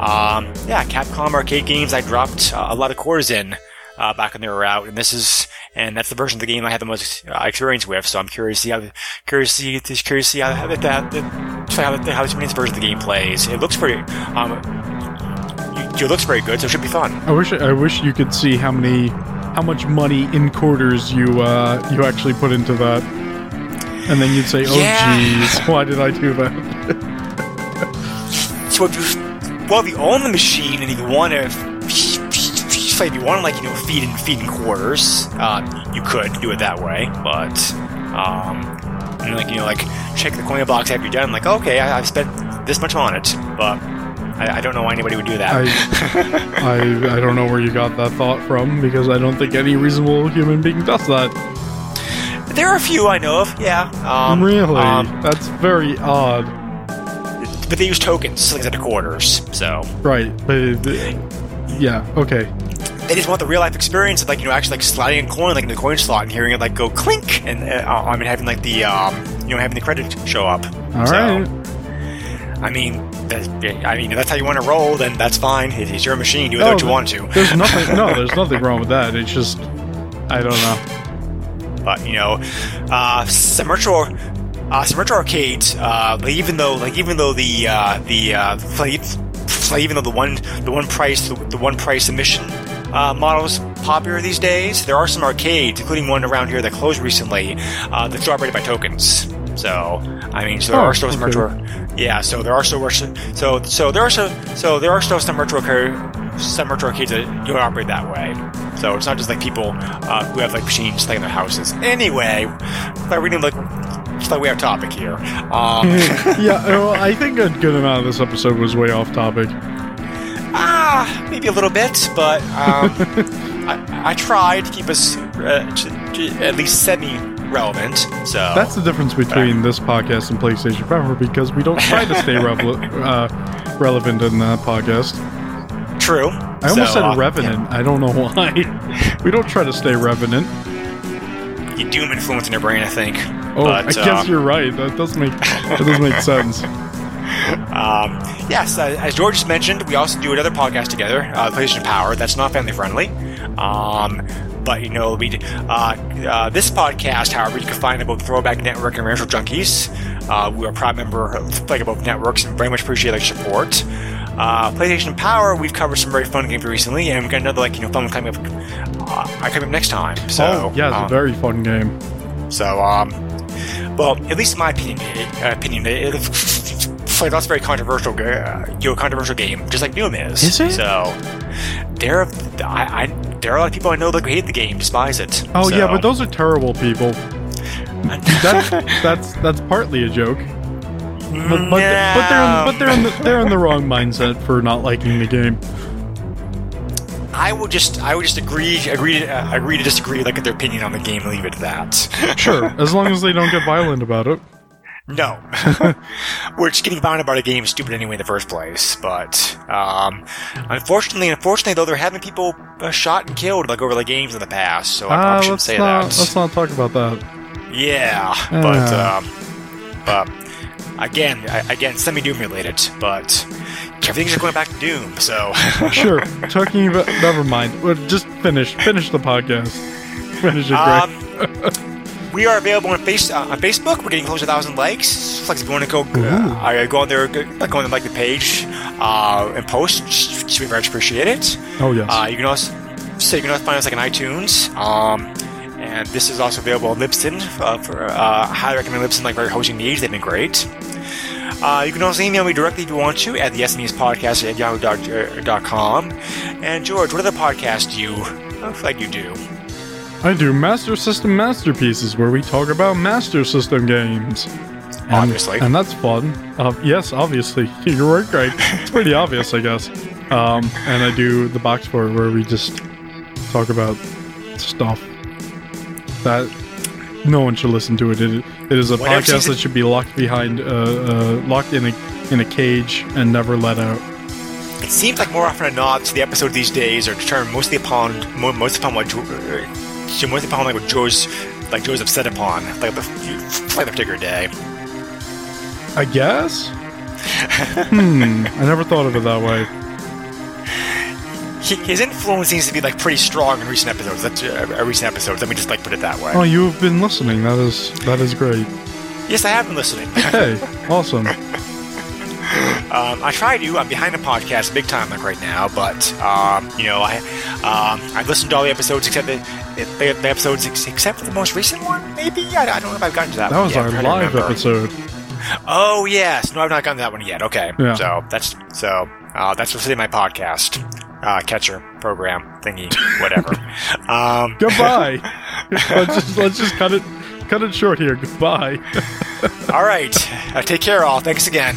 um, yeah, Capcom arcade games I dropped uh, a lot of cores in uh, back when they were out, and this is and that's the version of the game I had the most uh, experience with. So I'm curious to see how curious to see curious to see how that, that how, how this version of the game plays. It looks pretty. Um, it looks very good, so it should be fun. I wish I wish you could see how many how much money in quarters you uh, you actually put into that, and then you'd say, "Oh, Yeah. geez, why did I do that?" So if you well, if you own the machine and you want to, if you want to like you know feed in feed in quarters, uh, you could do it that way. But um, and like you know like check the coin box after you're done. Like okay, I, I've spent this much on it, but I, I don't know why anybody would do that. I, I I don't know where you got that thought from because I don't think any reasonable human being does that. there are a few I know of. Yeah. Um, really, um, that's very odd. but they use tokens like of quarters, so Right, but it- yeah, okay. They just want the real life experience of like you know actually like sliding a coin like in the coin slot and hearing it like go clink and uh, I mean having like the um you know having the credit show up. All so, right. I mean, that, I mean, if that's how you want to roll, then that's fine. It's your machine. Do what you want to. There's nothing. No, there's nothing wrong with that. It's just, I don't know. But you know, uh, some retro, uh, some retro arcades. Uh, like, even though, like, even though the uh, the uh, even though the one the one price the, the one price emission uh, model is popular these days, there are some arcades, including one around here that closed recently, uh, that's operated by tokens. So, I mean, so there Oh, are still some okay. retro. Yeah, so there are still so so there are so so there are still some arca- some retro arcades that you operate that way. So it's not just like people uh, who have like machines like in their houses. Anyway, like we like it's like we have topic here. Um, yeah, well, I think a good amount of this episode was way off topic. Ah, maybe a little bit, but um, I, I tried to keep us uh, to, to at least semi relevant. So That's the difference between this podcast and PlayStation Power because we don't try to stay revel- uh, relevant in the podcast. true. I almost So, said uh, revenant. I don't know why. we don't try to stay revenant. you doom influence in your brain, I think. Oh, but, I guess um, you're right. That does make that does make sense. Um, yes, uh, as George just mentioned, we also do another podcast together, uh, PlayStation Power. That's not family friendly. Um, but you know, we uh, uh, this podcast, however, you can find about Throwback Network and Retro Junkies. Uh, we are a proud member of like both networks and very much appreciate their support. Uh, PlayStation Power, we've covered some very fun games recently, and we've got another like you know fun one coming up, uh, coming up next time. So oh, yeah, it's um, a very fun game. so, um, well, at least in my opinion, uh, opinion, it, it, like that's a very controversial, uh, you know, controversial game, just like Doom is. Is it? So, there, are, I, I, there are a lot of people I know that hate the game, despise it. Oh yeah, but those are terrible people. That's that's that's partly a joke. But, but, but they're in, but they're in the, they're in the wrong mindset for not liking the game. I would just, I would just agree, agree, to, uh, agree to disagree, like their opinion on the game, leave it at that. Sure, as long as they don't get violent about it. No. Which getting violent about a game is stupid anyway in the first place. But um, unfortunately, unfortunately though, there have been people uh, shot and killed like over the games in the past. So I probably shouldn't say not that. let's not talk about that. Yeah, but Ah. um, but again, I, again, semi Doom related. But everything's just going back to Doom. So Sure, talking about never mind. Well, Just finish finish the podcast. Finish it, Greg. Um, we are available on, face, uh, on Facebook. We're getting close to a thousand likes. Like if you want to go, uh, I go on there, go, go on and like the page uh, and post. Just we very much appreciate it. oh yes. Uh, you can also so you can also find us like on iTunes. Um, and this is also available on Libsyn. Uh, for uh, highly recommend Libsyn. Like for hosting needs, they've been great. Uh, you can also email me directly if you want to at the SNES podcast at yahoo.com. And George, what other podcasts do you? Like you do. I do Master System Masterpieces, where we talk about Master System games. And, Obviously. And that's fun. Uh, yes, obviously. You're right, Greg. It's pretty obvious, I guess. Um, and I do the box for where we just talk about stuff that no one should listen to it. It, it is a Whatever podcast that should be locked behind, uh, uh, locked in a in a cage and never let out. It seems like more often than not, the episodes these days are determined mostly upon mo- most upon what Uh, mostly upon like what Joe's like Joe's upset upon, like the like the particular day. I guess. hmm. I never thought of it that way. He, his influence seems to be like pretty strong in recent episodes. That's uh, uh, recent episodes. Let me just like put it that way. Oh, you have been listening. That is that is great. Yes, I have been listening. Hey, awesome. Um, I try to. I'm behind the podcast big time, like right now. But um, you know, I um, I've listened to all the episodes except the, the, the episodes ex- except for the most recent one. Maybe I, I don't know if I've gotten to that. That one was yet. our I'm trying to live episode. Oh yes, no, I've not gotten to that one yet. Okay, Yeah. so that's so uh, that's what's in my podcast uh, catcher program thingy, whatever. um, Goodbye. let's just let's just cut it cut it short here. Goodbye. all right, uh, take care, all. Thanks again.